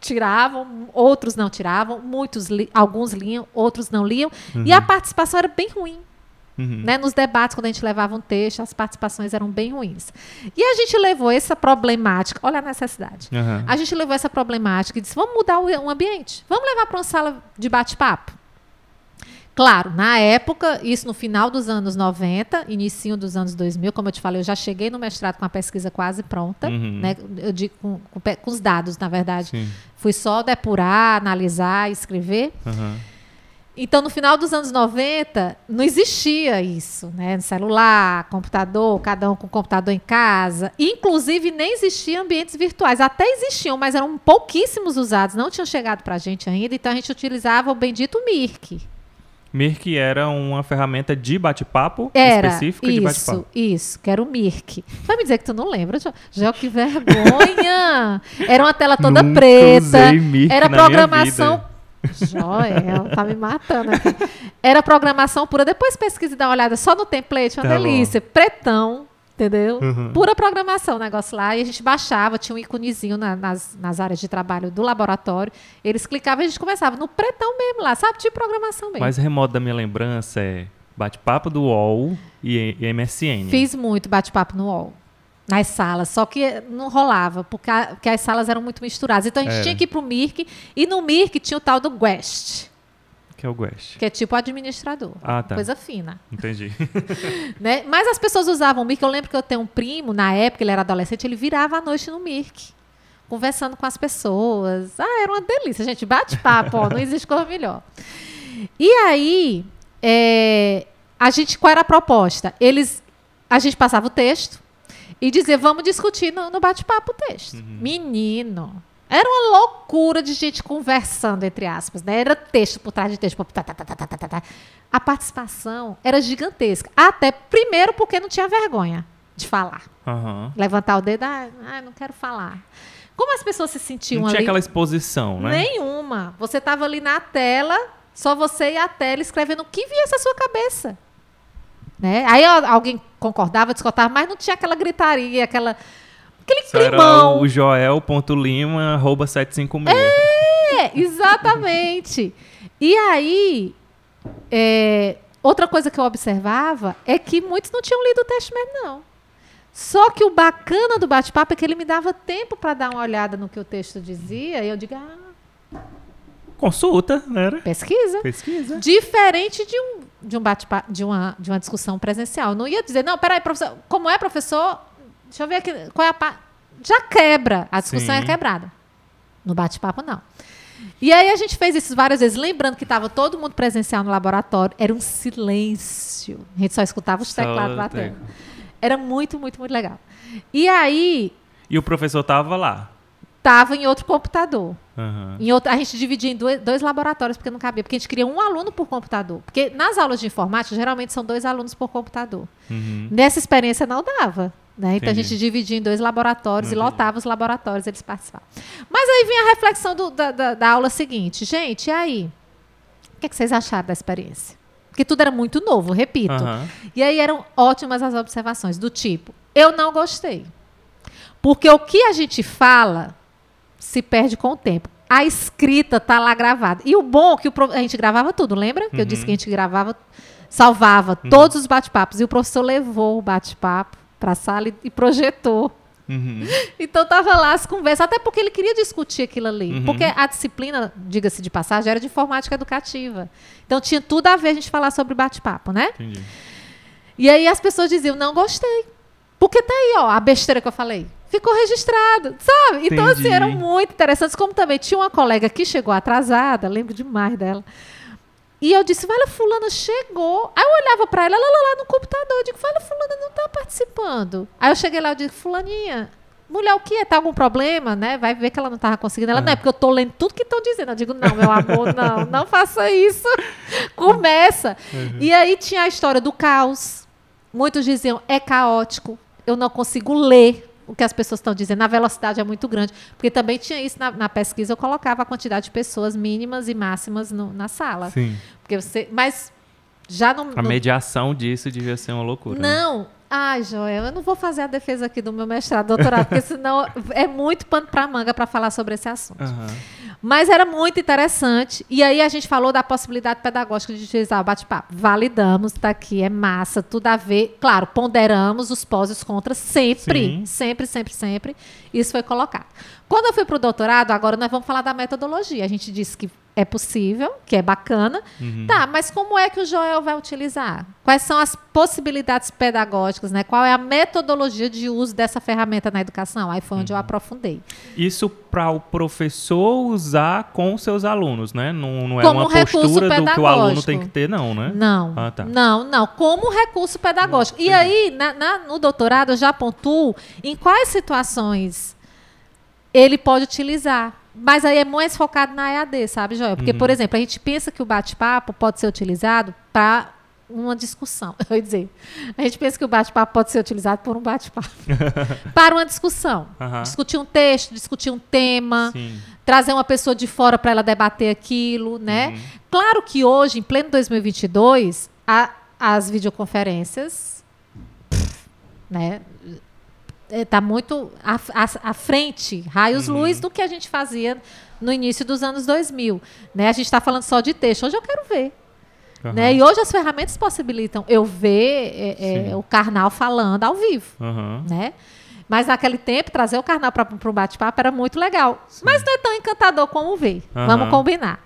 tiravam, outros não tiravam, muitos li- alguns liam, outros não liam, e a participação era bem ruim. Uhum. Né? Nos debates, quando a gente levava um texto, as participações eram bem ruins. E a gente levou essa problemática, olha a necessidade. Aham. A gente levou essa problemática e disse: vamos mudar o, o ambiente, vamos levar para uma sala de bate-papo. Claro, na época, isso no final dos anos 90, início dos anos 2000, como eu te falei, eu já cheguei no mestrado com a pesquisa quase pronta, Uhum. né? Eu digo com, com com os dados, na verdade. Sim. Fui só depurar, analisar, escrever. Aham. Então, no final dos anos 90, não existia isso, né? Celular, computador, cada um com computador em casa. Inclusive, nem existiam ambientes virtuais. Até existiam, mas eram pouquíssimos usados, não tinham chegado para a gente ainda. Então, a gente utilizava o bendito Mirk. Mirk era uma ferramenta de bate-papo específica de isso, bate-papo. isso, que era o Mirk. Vai me dizer que tu não lembra, Jo? Jo, que vergonha! *laughs* Era uma tela toda Nunca preta. usei Mirk Era programação. Joel, tá me matando aqui. Era programação pura. Depois pesquisa e dá uma olhada só no template, uma Tá bom. delícia. Pretão, entendeu? Uhum. Pura programação o negócio lá. E a gente baixava, tinha um íconezinho na- nas, nas áreas de trabalho do laboratório. Eles clicavam e a gente começava no pretão mesmo lá, sabe? De programação mesmo. Mais remoto da minha lembrança é bate-papo do UOL e, e MSN. Fiz muito bate-papo no UOL. Nas salas, só que não rolava, porque, a- porque as salas eram muito misturadas. Então a gente Era. tinha que ir pro Mirk, e no Mirk tinha o tal do Guest, Que é o Guest. que é tipo administrador. Ah, tá. Coisa fina. Entendi. *laughs* né? Mas as pessoas usavam o Mirk. Eu lembro que eu tenho um primo, na época ele era adolescente, ele virava à noite no Mirk, conversando com as pessoas. Ah, era uma delícia, gente. Bate-papo, ó, não existe coisa melhor. E aí, é, a gente, qual era a proposta? Eles, a gente passava o texto e dizia, vamos discutir no, no bate-papo o texto. Menino, Era uma loucura de gente conversando, entre aspas. Né? Era texto por trás de texto. Tá, tá, tá, a participação era gigantesca. Até, primeiro, porque não tinha vergonha de falar. Aham. Levantar o dedo, ah, ah, não quero falar. Como as pessoas se sentiam Não tinha ali? aquela exposição, né? Nenhuma. Você estava ali na tela, só você e a tela escrevendo o que viesse à sua cabeça. Né? Aí ó, alguém concordava, discordava, mas não tinha aquela gritaria, aquela, aquele era climão. o joel.lima, arroba 756. É, exatamente. E aí, é, outra coisa que eu observava é que muitos não tinham lido o texto mesmo, não. Só que o bacana do bate-papo é que ele me dava tempo para dar uma olhada no que o texto dizia, e eu digo, ah, Consulta, né? era? pesquisa. Pesquisa. Diferente de um, de um bate-papo, de uma, de uma discussão presencial. Não ia dizer, não, peraí, professor, como é, professor? Deixa eu ver aqui, qual é a parte. Já quebra, a discussão Sim. é quebrada. No bate-papo, não. E aí a gente fez isso várias vezes, lembrando que estava todo mundo presencial no laboratório, era um silêncio. A gente só escutava os teclados batendo. Era muito, muito, muito legal. E aí, E o professor tava lá. Tava em outro computador. Aham. Em outro, a gente dividia em dois, dois laboratórios, porque não cabia. Porque a gente queria um aluno por computador. Porque nas aulas de informática, geralmente são dois alunos por computador. Uhum. Nessa experiência não dava. Né? Então a gente dividia em dois laboratórios Entendi. e lotava os laboratórios, eles participavam. Mas aí vinha a reflexão do- da, da- da aula seguinte. Gente, e aí? O que, é que vocês acharam da experiência? Porque tudo era muito novo, repito. Aham. E aí eram ótimas as observações, do tipo, eu não gostei. Porque o que a gente fala se perde com o tempo. A escrita tá lá gravada. E o bom é que o a gente gravava tudo, lembra? Que eu disse que a gente gravava, salvava todos os bate-papos. E o professor levou o bate-papo para a sala e, e projetou. Uhum. *laughs* Então tava lá as conversas, até porque ele queria discutir aquilo ali. Uhum. Porque a disciplina, diga-se de passagem, era de informática educativa. Então tinha tudo a ver a gente falar sobre bate-papo, né? Entendi. E aí as pessoas diziam, não gostei. Porque tá aí, ó, a besteira que eu falei. Ficou registrado, sabe? Então, Entendi. assim, eram muito interessantes. Como também tinha uma colega que chegou atrasada, lembro demais dela. E eu disse, Vale, fulana chegou. Aí eu olhava pra ela, ela lá no computador. Eu digo, Vale, fulana não tá participando. Aí eu cheguei lá e disse, fulaninha, mulher, o que é? Tá algum problema, né? Vai ver que ela não tava conseguindo. Ela, não, é porque eu tô lendo tudo que estão dizendo. Eu digo, não, meu amor, não, não faça isso. *laughs* Começa. E aí tinha a história do caos. Muitos diziam, é caótico. Eu não consigo ler o que as pessoas estão dizendo. A velocidade é muito grande. Porque também tinha isso na, na pesquisa, eu colocava a quantidade de pessoas mínimas e máximas no- na sala. Sim. Porque você. Mas já no. A no- mediação disso devia ser uma loucura. né? não. Ai, Joel, eu não vou fazer a defesa aqui do meu mestrado, doutorado, porque senão é muito pano para manga para falar sobre esse assunto. Aham. Mas era muito interessante. E aí a gente falou da possibilidade pedagógica de utilizar o bate-papo. Validamos, tá aqui, é massa, tudo a ver. Claro, ponderamos os pós e os contras sempre, Sim. sempre, sempre, sempre. Isso foi colocado. Quando eu fui para o doutorado, agora nós vamos falar da metodologia. A gente disse que é possível, que é bacana. Uhum. Tá, mas como é que o Joel vai utilizar? Quais são as possibilidades pedagógicas, né? Qual é a metodologia de uso dessa ferramenta na educação? Aí foi onde eu Uhum. aprofundei. Isso para o professor usar com seus alunos, né? Não, não é Como uma um postura do que o aluno tem que ter, não, né? Não, Ah, tá. não, não. Como recurso pedagógico. E aí, na- na- no doutorado, eu já pontuo em quais situações ele pode utilizar. Mas aí é mais focado na EAD, sabe, Joel? Porque, Uhum. por exemplo, a gente pensa que o bate-papo pode ser utilizado para uma discussão. *laughs* Eu ia dizer, a gente pensa que o bate-papo pode ser utilizado por um bate-papo. *laughs* para uma discussão. Aham. Discutir um texto, discutir um tema Sim. trazer uma pessoa de fora para ela debater aquilo, né? Uhum. Claro que hoje, em pleno 2022, a- as videoconferências, né? Está muito à, à- à frente, raios-luz, Uhum. do que a gente fazia no início dos anos 2000. Né? A gente está falando só de texto. Hoje eu quero ver. Aham. Né? E hoje as ferramentas possibilitam eu ver é, é, Sim. o carnal falando ao vivo Aham. né? Mas naquele tempo, trazer o carnal para um bate-papo era muito legal. Mas não é tão encantador como ver. Aham. Vamos combinar.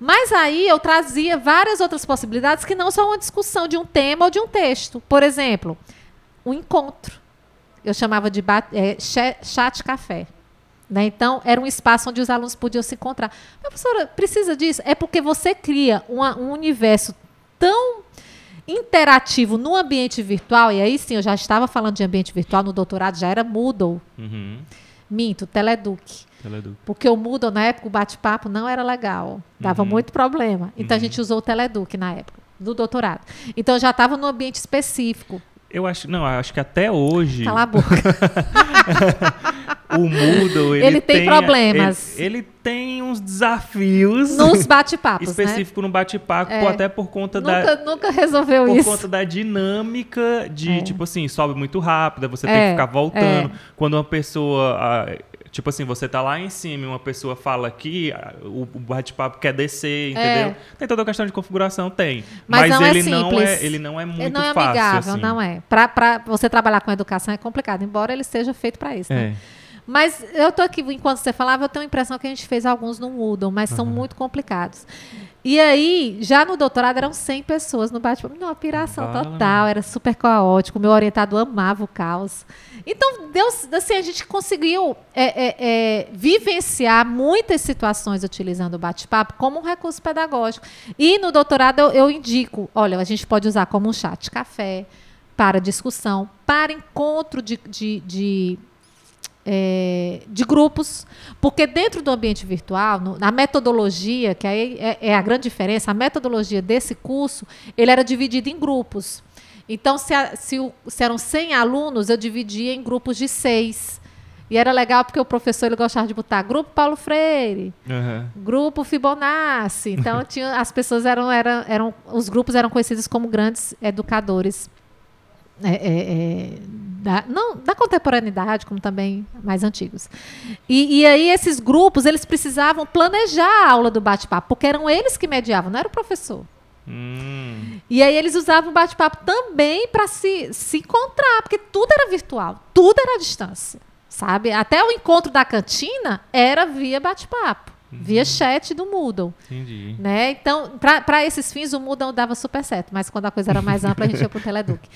Mas aí eu trazia várias outras possibilidades que não são uma discussão de um tema ou de um texto. Por exemplo, um encontro. Eu chamava de é, cha- chat café. Né? Então, era um espaço onde os alunos podiam se encontrar. Mas, professora, precisa disso? É porque você cria uma- um universo tão interativo no ambiente virtual, e aí sim, eu já estava falando de ambiente virtual no doutorado, já era Moodle, Uhum. Minto, Teleduc. Teleduc. Porque o Moodle, na época, o bate-papo não era legal. Dava Uhum. muito problema. Então, a Uhum. gente usou o Teleduc na época, do doutorado. Então, eu já estava num ambiente específico. Eu acho, não, acho que até hoje Cala a boca. *laughs* o Moodle ele, Ele tem problemas. Ele, ele tem uns desafios Nos bate-papos, né? específicos no bate-papo, É. até por conta da Nunca, nunca resolveu por isso. conta da dinâmica de, É. tipo assim, sobe muito rápido, você É, tem que ficar voltando. é. Quando uma pessoa, tipo assim, você tá lá em cima e uma pessoa fala aqui, ah, o bate-papo quer descer, entendeu? Tem toda a questão de configuração, tem. É. Mas não é ele não simples. é, ele não é muito Ele não é fácil, amigável, assim. não é. Para você trabalhar com educação é complicado, embora ele seja feito para isso. né? Mas eu tô aqui, enquanto você falava, eu tenho a impressão que a gente fez alguns no Moodle, mas são muito complicados. E aí, já no doutorado, eram 100 pessoas no bate-papo. Não, uma piração total, era super caótico. Meu orientador amava o caos. Então, Deus, assim, a gente conseguiu é, é, é, vivenciar muitas situações utilizando o bate-papo como um recurso pedagógico. E no doutorado, eu, eu indico: olha, a gente pode usar como um chat de café, para discussão, para encontro de- de- de é, de grupos, porque dentro do ambiente virtual, no- na metodologia, que aí é, é a grande diferença, a metodologia desse curso, ele era dividido em grupos. Então, se, a- se o- se eram 100 alunos, eu dividia em grupos de seis. E era legal porque o professor ele gostava de botar grupo Paulo Freire, Aham. grupo Fibonacci. Então, tinha, as pessoas eram, eram, eram. Os grupos eram conhecidos como grandes educadores. É, é, é, da, não, da contemporaneidade, como também mais antigos. E, e aí, esses grupos, eles precisavam planejar a aula do bate-papo, porque eram eles que mediavam, não era o professor. Hum, E aí eles usavam o bate-papo também para se, se encontrar, porque tudo era virtual, tudo era à distância, sabe? Até o encontro da cantina era via bate-papo, via chat do Moodle, entendi. né? Então, para esses fins, o Moodle dava super certo, mas quando a coisa era mais ampla, a gente ia para o Teleduc. *laughs*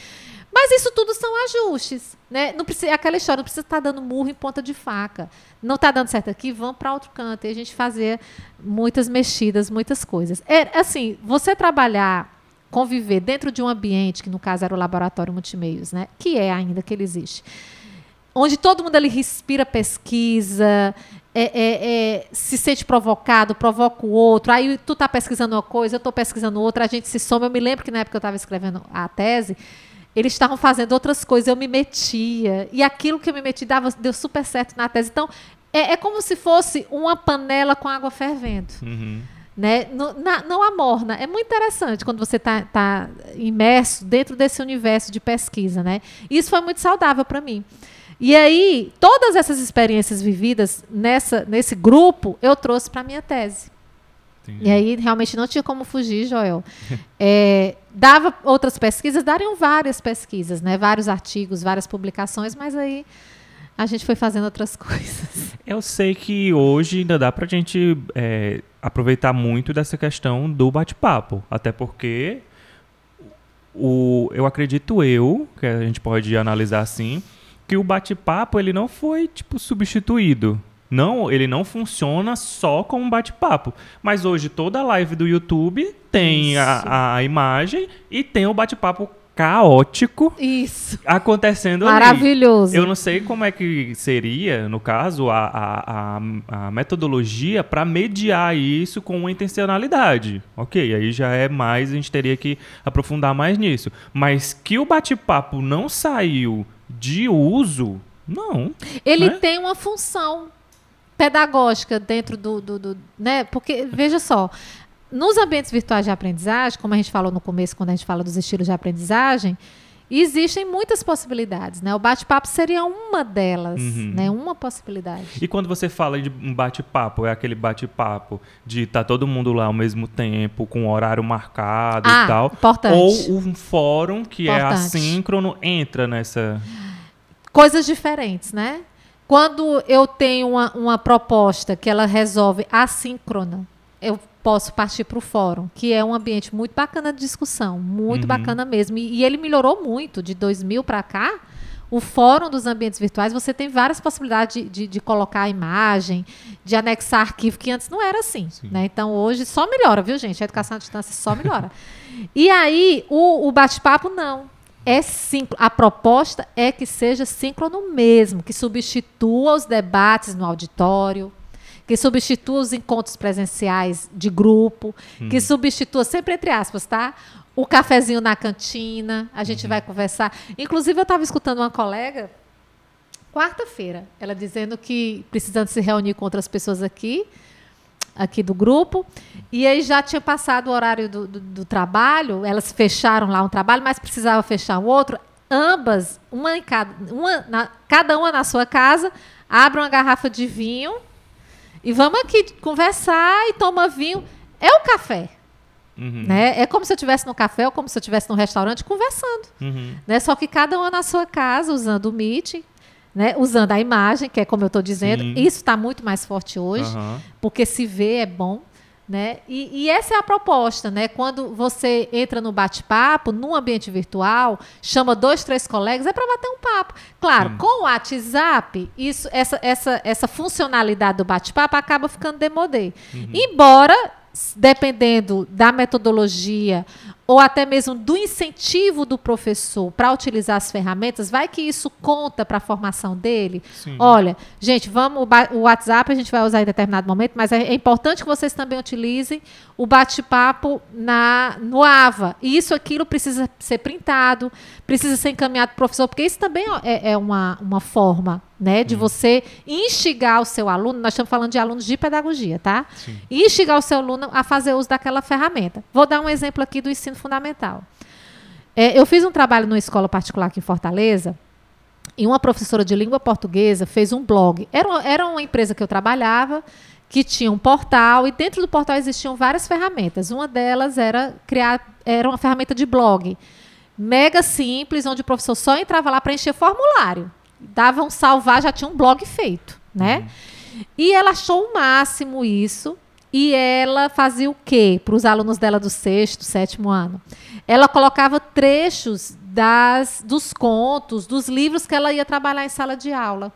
Mas isso tudo são ajustes, né? Não precisa, aquela história, não precisa estar dando murro em ponta de faca. Não está dando certo aqui, vamos para outro canto. E a gente fazia muitas mexidas, muitas coisas. É assim, você trabalhar, conviver dentro de um ambiente, que no caso era o laboratório multimeios, né? Que é ainda que ele existe. Onde todo mundo ali respira pesquisa, é, é, é, se sente provocado, provoca o outro. Aí tu tá pesquisando uma coisa, eu estou pesquisando outra, a gente se soma. Eu me lembro que na época eu estava escrevendo a tese, eles estavam fazendo outras coisas, eu me metia. E aquilo que eu me meti dava, deu super certo na tese. Então, é, é como se fosse uma panela com água fervendo. Uhum. Né? Não, na- não amorna. É muito interessante quando você está tá imerso dentro desse universo de pesquisa. Né? Isso foi muito saudável para mim. E aí, todas essas experiências vividas nessa, nesse grupo, eu trouxe para a minha tese. Entendi. E aí realmente não tinha como fugir, Joel. *laughs* É, dava outras pesquisas, dariam várias pesquisas, né? Vários artigos, várias publicações, mas aí a gente foi fazendo outras *laughs* coisas. Eu sei que hoje ainda dá pra gente é, aproveitar muito dessa questão do bate-papo. Até porque o, eu acredito eu, que a gente pode analisar assim, que o bate-papo ele não foi tipo substituído. Não, ele não funciona só como bate-papo. Mas hoje toda live do YouTube tem a, a imagem e tem o bate-papo caótico Isso. acontecendo ali. Maravilhoso. Eu não sei como é que seria, no caso, a, a, a, a metodologia para mediar isso com intencionalidade. Ok, aí já é mais, a gente teria que aprofundar mais nisso. Mas que o bate-papo não saiu de uso, não. Ele né? tem uma função pedagógica dentro do, do, do- né? Porque veja só, nos ambientes virtuais de aprendizagem, como a gente falou no começo, quando a gente fala dos estilos de aprendizagem, existem muitas possibilidades, né? O bate-papo seria uma delas, Uhum. né? Uma possibilidade. E quando você fala de um bate-papo, é aquele bate-papo de estar todo mundo lá ao mesmo tempo, com horário marcado Ah, e tal. importante. Ou um fórum que é Importante. assíncrono entra nessa. coisas diferentes, né? Quando eu tenho uma, uma proposta que ela resolve assíncrona, eu posso partir para o fórum, que é um ambiente muito bacana de discussão, muito Uhum. bacana mesmo. E, e ele melhorou muito de 2000 para cá. O fórum dos ambientes virtuais, você tem várias possibilidades de, de, de colocar a imagem, de anexar arquivo, que antes não era assim. Sim. Né? Então, hoje só melhora, viu, gente? A educação à distância só melhora. e aí, o, o bate-papo, não. É síncrono. A proposta é que seja síncrono mesmo, que substitua os debates no auditório, que substitua os encontros presenciais de grupo, que Uhum. substitua, sempre entre aspas, tá? O cafezinho na cantina, a gente Uhum. vai conversar. Inclusive, eu estava escutando uma colega, quarta-feira, ela dizendo que precisando se reunir com outras pessoas aqui, aqui do grupo, e aí já tinha passado o horário do, do- do trabalho, elas fecharam lá um trabalho, mas precisava fechar um outro. Ambas, uma em cada, uma na- cada uma na sua casa, abram uma garrafa de vinho e vamos aqui conversar e toma vinho. É o café, Uhum. né? É como se eu estivesse no café ou como se eu estivesse num restaurante conversando Uhum. né? Só que cada uma na sua casa, usando o Meet, né? usando a imagem, que é como eu estou dizendo. Sim. Isso está muito mais forte hoje, Aham. porque se vê é bom. Né? E, e essa é a proposta, né? Quando você entra no bate-papo, num ambiente virtual, chama dois, três colegas, é para bater um papo. Claro, Sim. com o WhatsApp, isso, essa, essa, essa funcionalidade do bate-papo acaba ficando demodê. Embora, s- dependendo da metodologia ou até mesmo do incentivo do professor para utilizar as ferramentas, vai que isso conta para a formação dele. Sim. Olha, gente, vamos o WhatsApp a gente vai usar em determinado momento, mas é, é importante que vocês também utilizem o bate-papo na no AVA. E isso, aquilo precisa ser printado, precisa ser encaminhado para o professor, porque isso também é, é uma, uma forma né, de você instigar o seu aluno. Nós estamos falando de alunos de pedagogia, tá? Sim. Instigar o seu aluno a fazer uso daquela ferramenta. Vou dar um exemplo aqui do ensino fundamental. É, eu fiz um trabalho numa escola particular aqui em Fortaleza, e uma professora de língua portuguesa fez um blog. Era, uma- era uma empresa que eu trabalhava, que tinha um portal, e dentro do portal existiam várias ferramentas. Uma delas era criar, era uma ferramenta de blog. Mega simples, onde o professor só entrava lá para encher formulário. Dava um salvar, já tinha um blog feito, né? E ela achou o máximo isso. E ela fazia o quê para os alunos dela do sexto, sétimo ano? Ela colocava trechos das, dos contos, dos livros que ela ia trabalhar em sala de aula.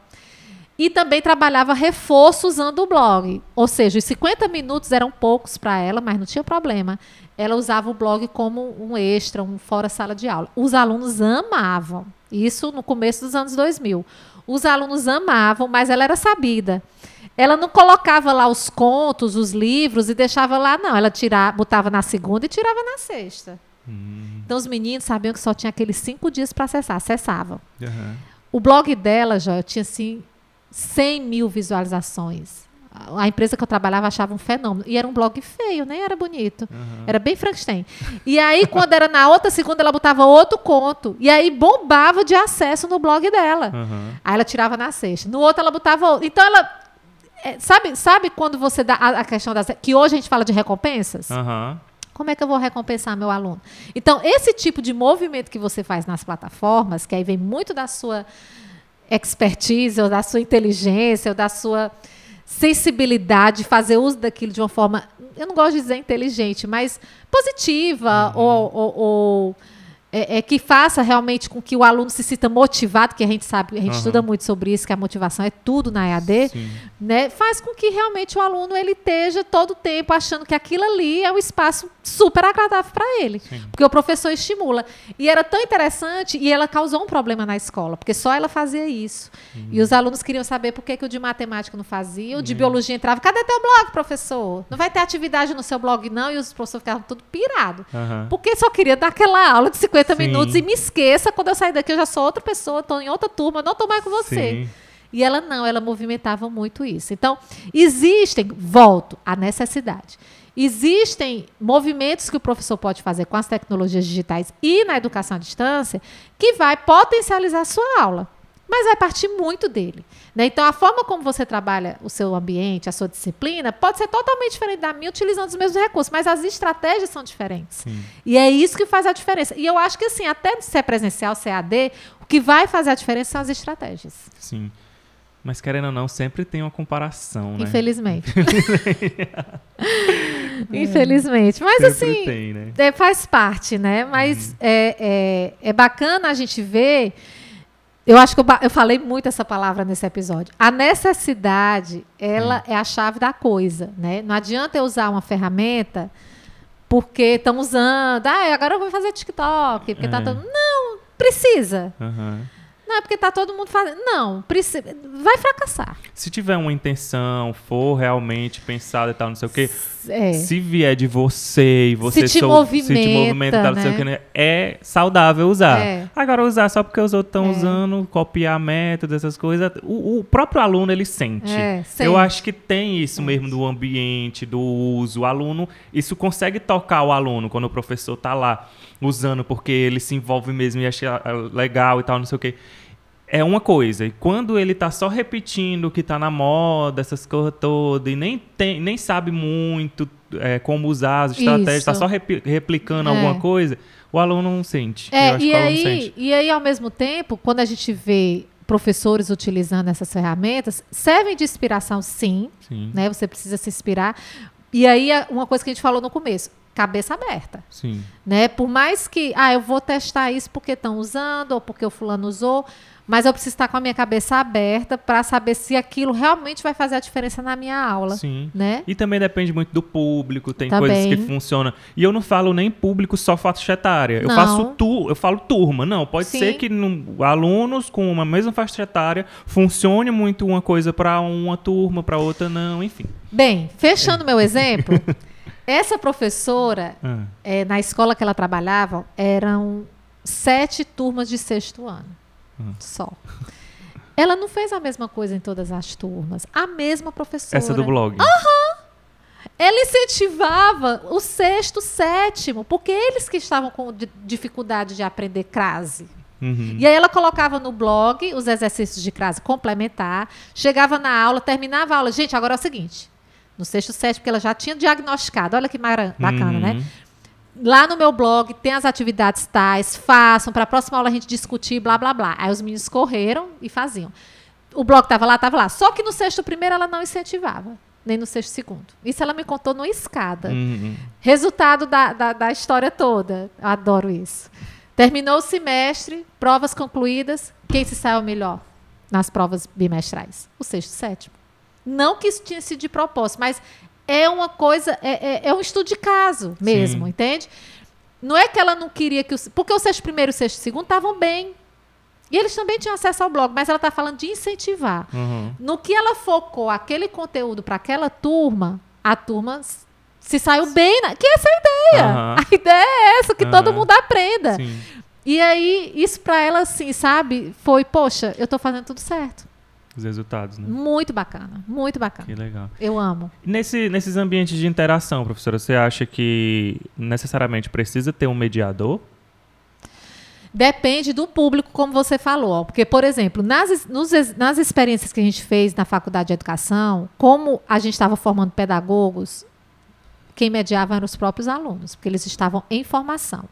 E também trabalhava reforço usando o blog. Ou seja, os 50 minutos eram poucos para ela, mas não tinha problema. Ela usava o blog como um extra, um fora sala de aula. Os alunos amavam. Isso no começo dos anos 2000. Os alunos amavam, mas ela era sabida. Ela não colocava lá os contos, os livros e deixava lá, não. Ela tirava, botava na segunda e tirava na sexta. Hum. Então os meninos sabiam que só tinha aqueles cinco dias para acessar, acessavam. Aham. O blog dela já tinha assim 100 mil visualizações. A empresa que eu trabalhava achava um fenômeno. E era um blog feio, nem era bonito. Era bem Frankenstein. E aí, quando era na outra segunda, ela botava outro conto. E aí bombava de acesso no blog dela. Aham. Aí ela tirava na sexta. No outro, ela botava outro. Então, ela. é, sabe, sabe quando você dá a, a questão das. Que hoje a gente fala de recompensas? Aham. Como é que eu vou recompensar meu aluno? Então, esse tipo de movimento que você faz nas plataformas, que aí vem muito da sua expertise, ou da sua inteligência, ou da sua sensibilidade, de fazer uso daquilo de uma forma, eu não gosto de dizer inteligente, mas positiva, ou, ou- ou, é, é que faça realmente com que o aluno se sinta motivado, que a gente sabe, a gente Aham. estuda muito sobre isso, que a motivação é tudo na EAD Sim. né, faz com que realmente o aluno ele esteja todo o tempo achando que aquilo ali é um espaço super agradável para ele, Sim. porque o professor estimula. E era tão interessante e ela causou um problema na escola, porque só ela fazia isso. E os alunos queriam saber por que, que o de matemática não fazia, o de biologia entrava, cadê teu blog, professor? Não vai ter atividade no seu blog não? E os professores ficavam tudo pirado. Porque só queria dar aquela aula de 50 Sim. minutos e me esqueça, quando eu sair daqui eu já sou outra pessoa, estou em outra turma, não estou mais com você. Sim. E ela não, ela movimentava muito isso. Então, existem, volto, a necessidade. Existem movimentos que o professor pode fazer com as tecnologias digitais e na educação à distância que vai potencializar a sua aula. Mas vai partir muito dele. né? Então, a forma como você trabalha o seu ambiente, a sua disciplina, pode ser totalmente diferente da minha, utilizando os mesmos recursos, mas as estratégias são diferentes. Sim. E é isso que faz a diferença. E eu acho que, assim, até se é presencial, se é AD, o que vai fazer a diferença são as estratégias. Sim. Mas querendo ou não, sempre tem uma comparação, né? Infelizmente. *laughs* Infelizmente. Mas sempre assim, tem, né? é, faz parte, né? Mas é, é, é bacana a gente ver. Eu acho que eu, eu falei muito essa palavra nesse episódio. A necessidade, ela é a chave da coisa, né? Não adianta eu usar uma ferramenta porque estão usando. Ah, agora eu vou fazer TikTok, porque tá É. todo... Não, precisa. Aham. Não, é porque tá todo mundo fazendo. Não, precisa, vai fracassar. Se tiver uma intenção, for realmente pensada e tal, não sei o quê, É. se vier de você e você Se te sou- movimenta, se te movimenta né? né, é saudável usar. É. Agora, usar só porque os outros estão É. usando, copiar métodos, essas coisas, o, o próprio aluno, ele sente. É, Eu sente. acho que tem isso mesmo do ambiente, do uso. O aluno, isso consegue tocar o aluno quando o professor tá lá usando, porque ele se envolve mesmo e acha legal e tal, não sei o quê. É uma coisa. E quando ele tá só repetindo o que tá na moda, essas coisas todas, e nem, tem, nem sabe muito é, como usar as estratégias, tá Isso. só repi- replicando É. alguma coisa, o aluno não sente. É, e aí, sente. e aí, ao mesmo tempo, quando a gente vê professores utilizando essas ferramentas, servem de inspiração, sim, Sim, né? Você precisa se inspirar. E aí, a- uma coisa que a gente falou no começo, cabeça aberta, sim. né? Por mais que, ah, eu vou testar isso porque estão usando ou porque o fulano usou, mas eu preciso estar com a minha cabeça aberta para saber se aquilo realmente vai fazer a diferença na minha aula, Sim. né? E também depende muito do público, tem Também. coisas que funcionam. E eu não falo nem público só faixa etária. Eu faço tu, eu falo turma. Não, pode Sim. ser que num- alunos com uma mesma faixa etária funcione muito uma coisa para uma turma, para outra não, enfim. Bem, fechando *laughs* meu exemplo, essa professora Ah, é, na escola que ela trabalhava, eram sete turmas de sexto ano. Só. Ela não fez a mesma coisa em todas as turmas. A mesma professora. essa do blog. Ela incentivava o sexto, sétimo, porque eles que estavam com di- dificuldade de aprender crase. Uhum. E aí ela colocava no blog os exercícios de crase complementar, chegava na aula, terminava a aula. Gente, agora é o seguinte. No sexto, sétimo, porque ela já tinha diagnosticado. Olha que bacana, né? Uhum. Lá no meu blog tem as atividades tais, façam, para a próxima aula a gente discutir, blá, blá, blá. Aí os meninos correram e faziam. O blog estava lá, estava lá. Só que no sexto primeiro ela não incentivava, nem no sexto segundo. Isso ela me contou numa escada. Uhum. Resultado da, da, da história toda. Eu adoro isso. Terminou o semestre, provas concluídas. Quem se saiu melhor nas provas bimestrais? O sexto e sétimo. Não que isso tinha sido de propósito, mas é uma coisa, é, é, é um estudo de caso mesmo, Sim. entende? Não é que ela não queria que os. Porque o sexto primeiro e o sexto segundo estavam bem. E eles também tinham acesso ao blog, mas ela está falando de incentivar. Uhum. No que ela focou aquele conteúdo para aquela turma, a turma se saiu bem. Na... Que essa é a ideia. Aham. A ideia é essa, que todo Aham. mundo aprenda. Sim. E aí, isso para ela, assim, sabe, foi, poxa, eu tô fazendo tudo certo. Os resultados, né? Muito bacana, muito bacana. Que legal. Eu amo. Nesse, nesses ambientes de interação, professora, você acha que necessariamente precisa ter um mediador? Depende do público, como você falou. Porque, por exemplo, nas, nos nas experiências que a gente fez na faculdade de educação, como a gente estava formando pedagogos, quem mediava eram os próprios alunos, porque eles estavam em formação.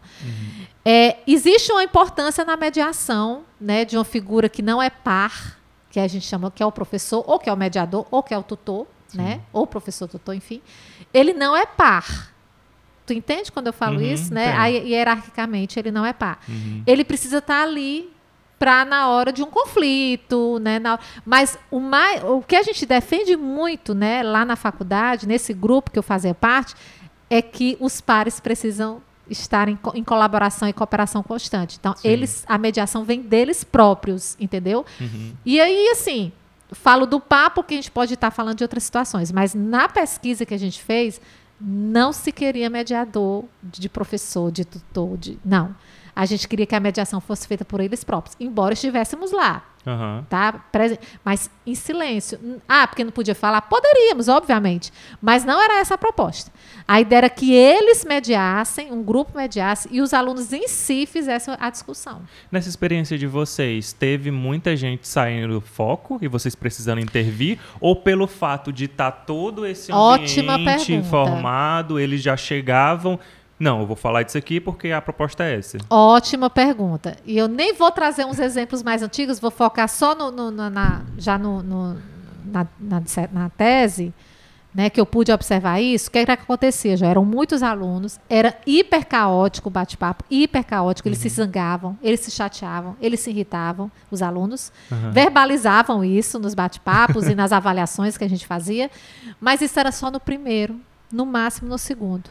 É, existe uma importância na mediação né, de uma figura que não é par, que a gente chama que é o professor, ou que é o mediador, ou que é o tutor, né? ou professor tutor, enfim. Ele não é par. Tu entende quando eu falo Uhum, isso? Né? Aí, hierarquicamente, ele não é par Uhum. ele precisa estar ali para na hora de um conflito, né? na- mas o, mais, o que a gente defende muito, né, lá na faculdade, nesse grupo que eu fazia parte, é que os pares precisam estar em, co- em colaboração e cooperação constante. Então, Sim. eles, a mediação vem deles próprios, entendeu? Uhum. E aí, assim, falo do papo que a gente pode estar falando de outras situações, mas na pesquisa que a gente fez, não se queria mediador de professor, de tutor, de não. A gente queria que a mediação fosse feita por eles próprios, embora estivéssemos lá, Aham. tá? Mas em silêncio. Ah, porque não podia falar? Poderíamos, obviamente. Mas não era essa a proposta. A ideia era que eles mediassem, um grupo mediasse, e os alunos em si fizessem a discussão. Nessa experiência de vocês, teve muita gente saindo do foco e vocês precisando intervir? Ou pelo fato de estar todo esse Ótima ambiente pergunta. formado, eles já chegavam... Não, eu vou falar disso aqui porque a proposta é essa. Ótima pergunta. E eu nem vou trazer uns exemplos mais antigos, vou focar só no, no- na, na- já no, no- na, na, na tese, né, que eu pude observar isso. O que era que acontecia? Já eram muitos alunos, era hiper caótico o bate-papo, hiper caótico. Eles se zangavam, eles se chateavam, eles se irritavam, os alunos. Aham. Verbalizavam isso nos bate-papos e nas *laughs* avaliações que a gente fazia, mas isso era só no primeiro, no máximo no segundo.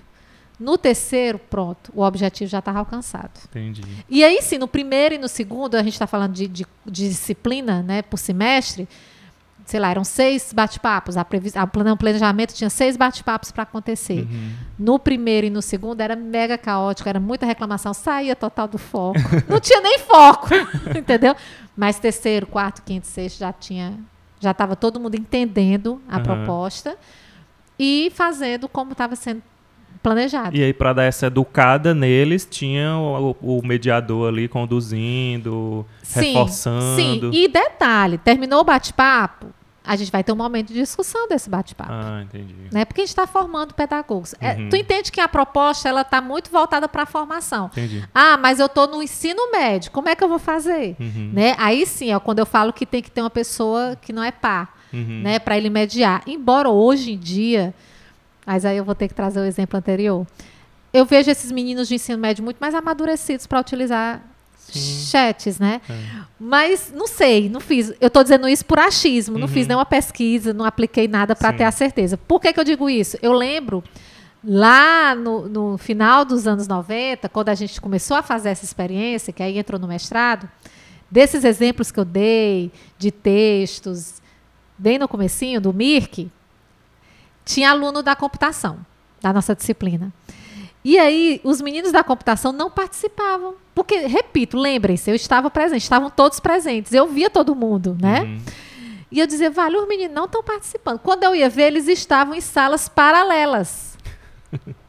No terceiro, pronto, o objetivo já estava alcançado. Entendi. E aí sim, no primeiro e no segundo, a gente está falando de, de, de disciplina, né, por semestre, sei lá, eram seis bate-papos. A, previs... a o planejamento tinha seis bate-papos para acontecer. Uhum. No primeiro e no segundo era mega caótico, era muita reclamação, saía total do foco. *laughs* Não tinha nem foco, *laughs* entendeu? Mas terceiro, quarto, quinto, sexto já tinha, já estava todo mundo entendendo a Aham. proposta e fazendo como estava sendo planejado. E aí, para dar essa educada neles, tinha o, o mediador ali conduzindo, reforçando. Sim, e detalhe, terminou o bate-papo, a gente vai ter um momento de discussão desse bate-papo. Ah, entendi. Né? Porque a gente está formando pedagogos. É, Uhum. tu entende que a proposta ela está muito voltada para a formação. Entendi. Ah, mas eu estou no ensino médio, como é que eu vou fazer? Uhum. Né? Aí sim é quando eu falo que tem que ter uma pessoa que não é par, Uhum. né, para ele mediar. Embora hoje em dia, mas aí eu vou ter que trazer o exemplo anterior. Eu vejo esses meninos de ensino médio muito mais amadurecidos para utilizar Sim. chats, né? É. Mas não sei, não fiz. Eu estou dizendo isso por achismo, não Uhum. fiz nenhuma pesquisa, não apliquei nada para ter a certeza. Por que, que eu digo isso? Eu lembro lá no, no final dos anos 90, quando a gente começou a fazer essa experiência, que aí entrou no mestrado, desses exemplos que eu dei de textos, bem no comecinho do MIRC, tinha aluno da computação, da nossa disciplina. E aí, os meninos da computação não participavam. Porque, repito, lembrem-se, eu estava presente, estavam todos presentes, eu via todo mundo, né? Uhum. E eu dizia, vale, os meninos não estão participando. Quando eu ia ver, eles estavam em salas paralelas. *laughs*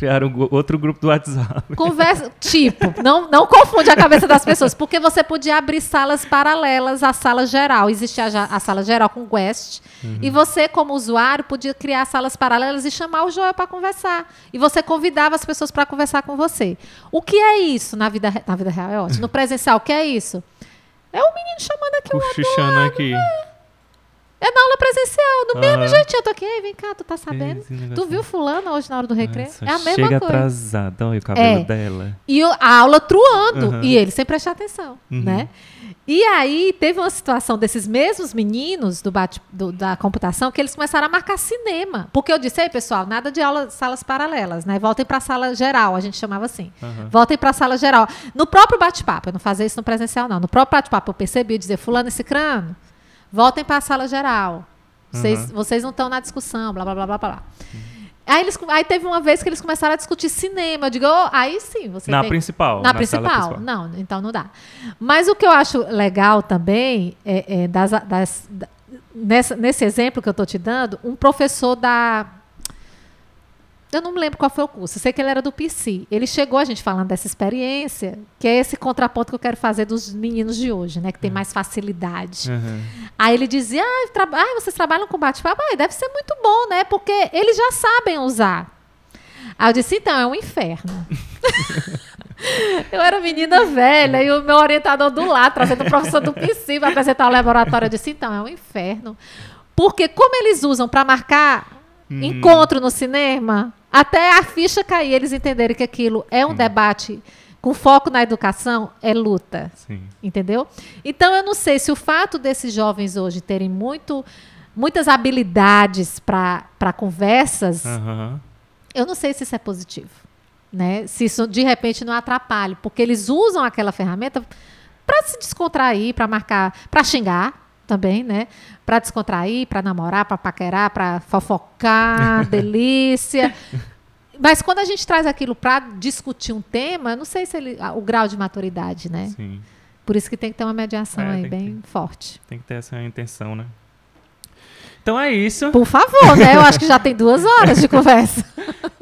Criaram um outro grupo do WhatsApp. Conversa, tipo, não, não confunde a cabeça das pessoas, porque você podia abrir salas paralelas à sala geral. Existia já a sala geral com guest, e você, como usuário, podia criar salas paralelas e chamar o Joel para conversar. E você convidava as pessoas para conversar com você. O que é isso na vida, na vida real? É ótimo. No presencial, o que é isso? É o menino chamando aqui o. Cochichando aqui. É na aula presencial, do mesmo jeitinho. Eu tô aqui, "Ei, vem cá, tu tá sabendo? Esse Tu viu fulano hoje na hora do recreio? Nossa, é a mesma Chega coisa. atrasado. Olha o cabelo É. dela. E a aula truando. Uhum. E ele sem prestar atenção, Uhum. né? E aí teve uma situação desses mesmos meninos do bate, do- da computação que eles começaram a marcar cinema. Porque eu disse, ei, pessoal, nada de aula, salas paralelas, né? Voltem para a sala geral, a gente chamava assim. Aham. Voltem para a sala geral. No próprio bate-papo, eu não fazia isso no presencial, não. No próprio bate-papo, eu percebi, eu dizia, fulano e cicrano, voltem para a sala geral. Vocês, Uhum. vocês não estão na discussão, blá, blá, blá, blá, blá. Aí, eles, aí teve uma vez que eles começaram a discutir cinema. Eu digo, "Oh, aí sim, você Na tem... principal. Na, sala principal. Não, então não dá. Mas o que eu acho legal também é, é das, das- da- nessa- nesse exemplo que eu estou te dando, um professor da. Eu não me lembro qual foi o curso, eu sei que ele era do PC. Ele chegou a gente falando dessa experiência, que é esse contraponto que eu quero fazer dos meninos de hoje, né? Que tem mais facilidade. Uhum. Aí ele dizia: ah, traba- ah, vocês trabalham com bate-papo? Ah, deve ser muito bom, né? Porque eles já sabem usar. Aí eu disse: então, é um inferno. *laughs* eu era menina velha e o meu orientador do lado, trazendo o professor do PC para apresentar o laboratório. Eu disse: então, é um inferno. Porque, como eles usam para marcar Uhum. encontro no cinema, até a ficha cair, eles entenderem que aquilo é um debate com foco na educação, é luta. Sim. Entendeu? Então eu não sei se o fato desses jovens hoje terem muito, muitas habilidades para conversas, Aham. eu não sei se isso é positivo. Né? Se isso de repente não atrapalha, porque eles usam aquela ferramenta para se descontrair, para marcar, para xingar também, né? Para descontrair, para namorar, para paquerar, para fofocar, *laughs* delícia. Mas quando a gente traz aquilo para discutir um tema, não sei se ele, o grau de maturidade, né? Sim. Por isso que tem que ter uma mediação É, aí bem forte. Tem que ter essa intenção, né? Então é isso. Por favor, né? Eu acho que já tem duas horas de *laughs* conversa.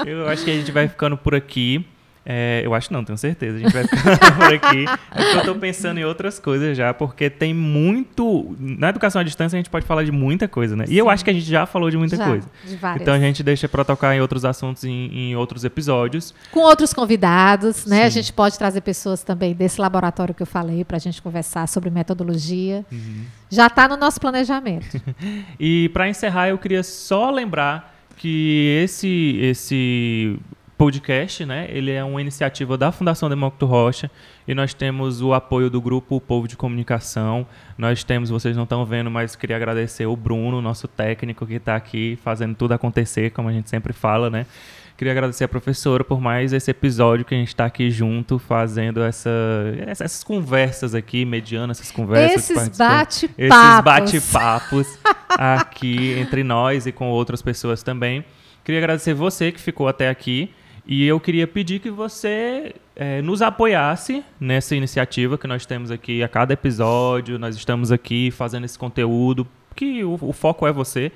Eu acho que a gente vai ficando por aqui. É, eu acho não, tenho certeza. A gente vai ficando *laughs* por aqui. É eu tô pensando em outras coisas já, porque tem muito. Na educação à distância a gente pode falar de muita coisa, né? E eu Sim. acho que a gente já falou de muita Já, coisa. De várias. Então a gente deixa pra tocar em outros assuntos em, em outros episódios. Com outros convidados, né? A Sim. gente pode trazer pessoas também desse laboratório que eu falei para a gente conversar sobre metodologia. Uhum. Já está no nosso planejamento. *laughs* E para encerrar, eu queria só lembrar que esse esse podcast, né, ele é uma iniciativa da Fundação Demócrito Rocha e nós temos o apoio do grupo Povo de Comunicação. Nós temos, vocês não estão vendo, mas queria agradecer o Bruno, nosso técnico que está aqui fazendo tudo acontecer, como a gente sempre fala, né? Queria agradecer a professora por mais esse episódio que a gente está aqui junto, fazendo essa, essas conversas aqui, mediando essas conversas. Esses bate-papos. Esses bate-papos aqui entre nós e com outras pessoas também. Queria agradecer você que ficou até aqui. E eu queria pedir que você é, nos apoiasse nessa iniciativa que nós temos aqui a cada episódio. Nós estamos aqui fazendo esse conteúdo, que o, o foco é você.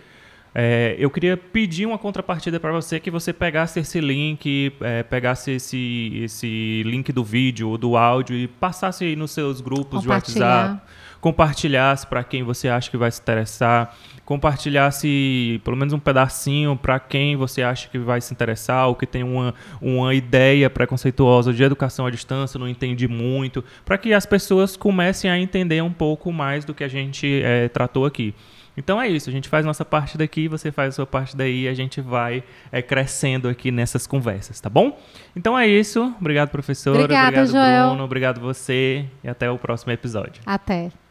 É, eu queria pedir uma contrapartida para você que você pegasse esse link, é, pegasse esse, esse link do vídeo ou do áudio e passasse aí nos seus grupos de WhatsApp, compartilhasse para quem você acha que vai se interessar compartilhasse pelo menos um pedacinho para quem você acha que vai se interessar ou que tem uma, uma ideia preconceituosa de educação à distância, não entende muito, para que as pessoas comecem a entender um pouco mais do que a gente é, tratou aqui. Então é isso, a gente faz nossa parte daqui, você faz a sua parte daí, a gente vai é, crescendo aqui nessas conversas, tá bom? Então é isso, obrigado professora, Obrigada, obrigado Joel. Bruno, obrigado você e até o próximo episódio. Até.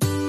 Thank you.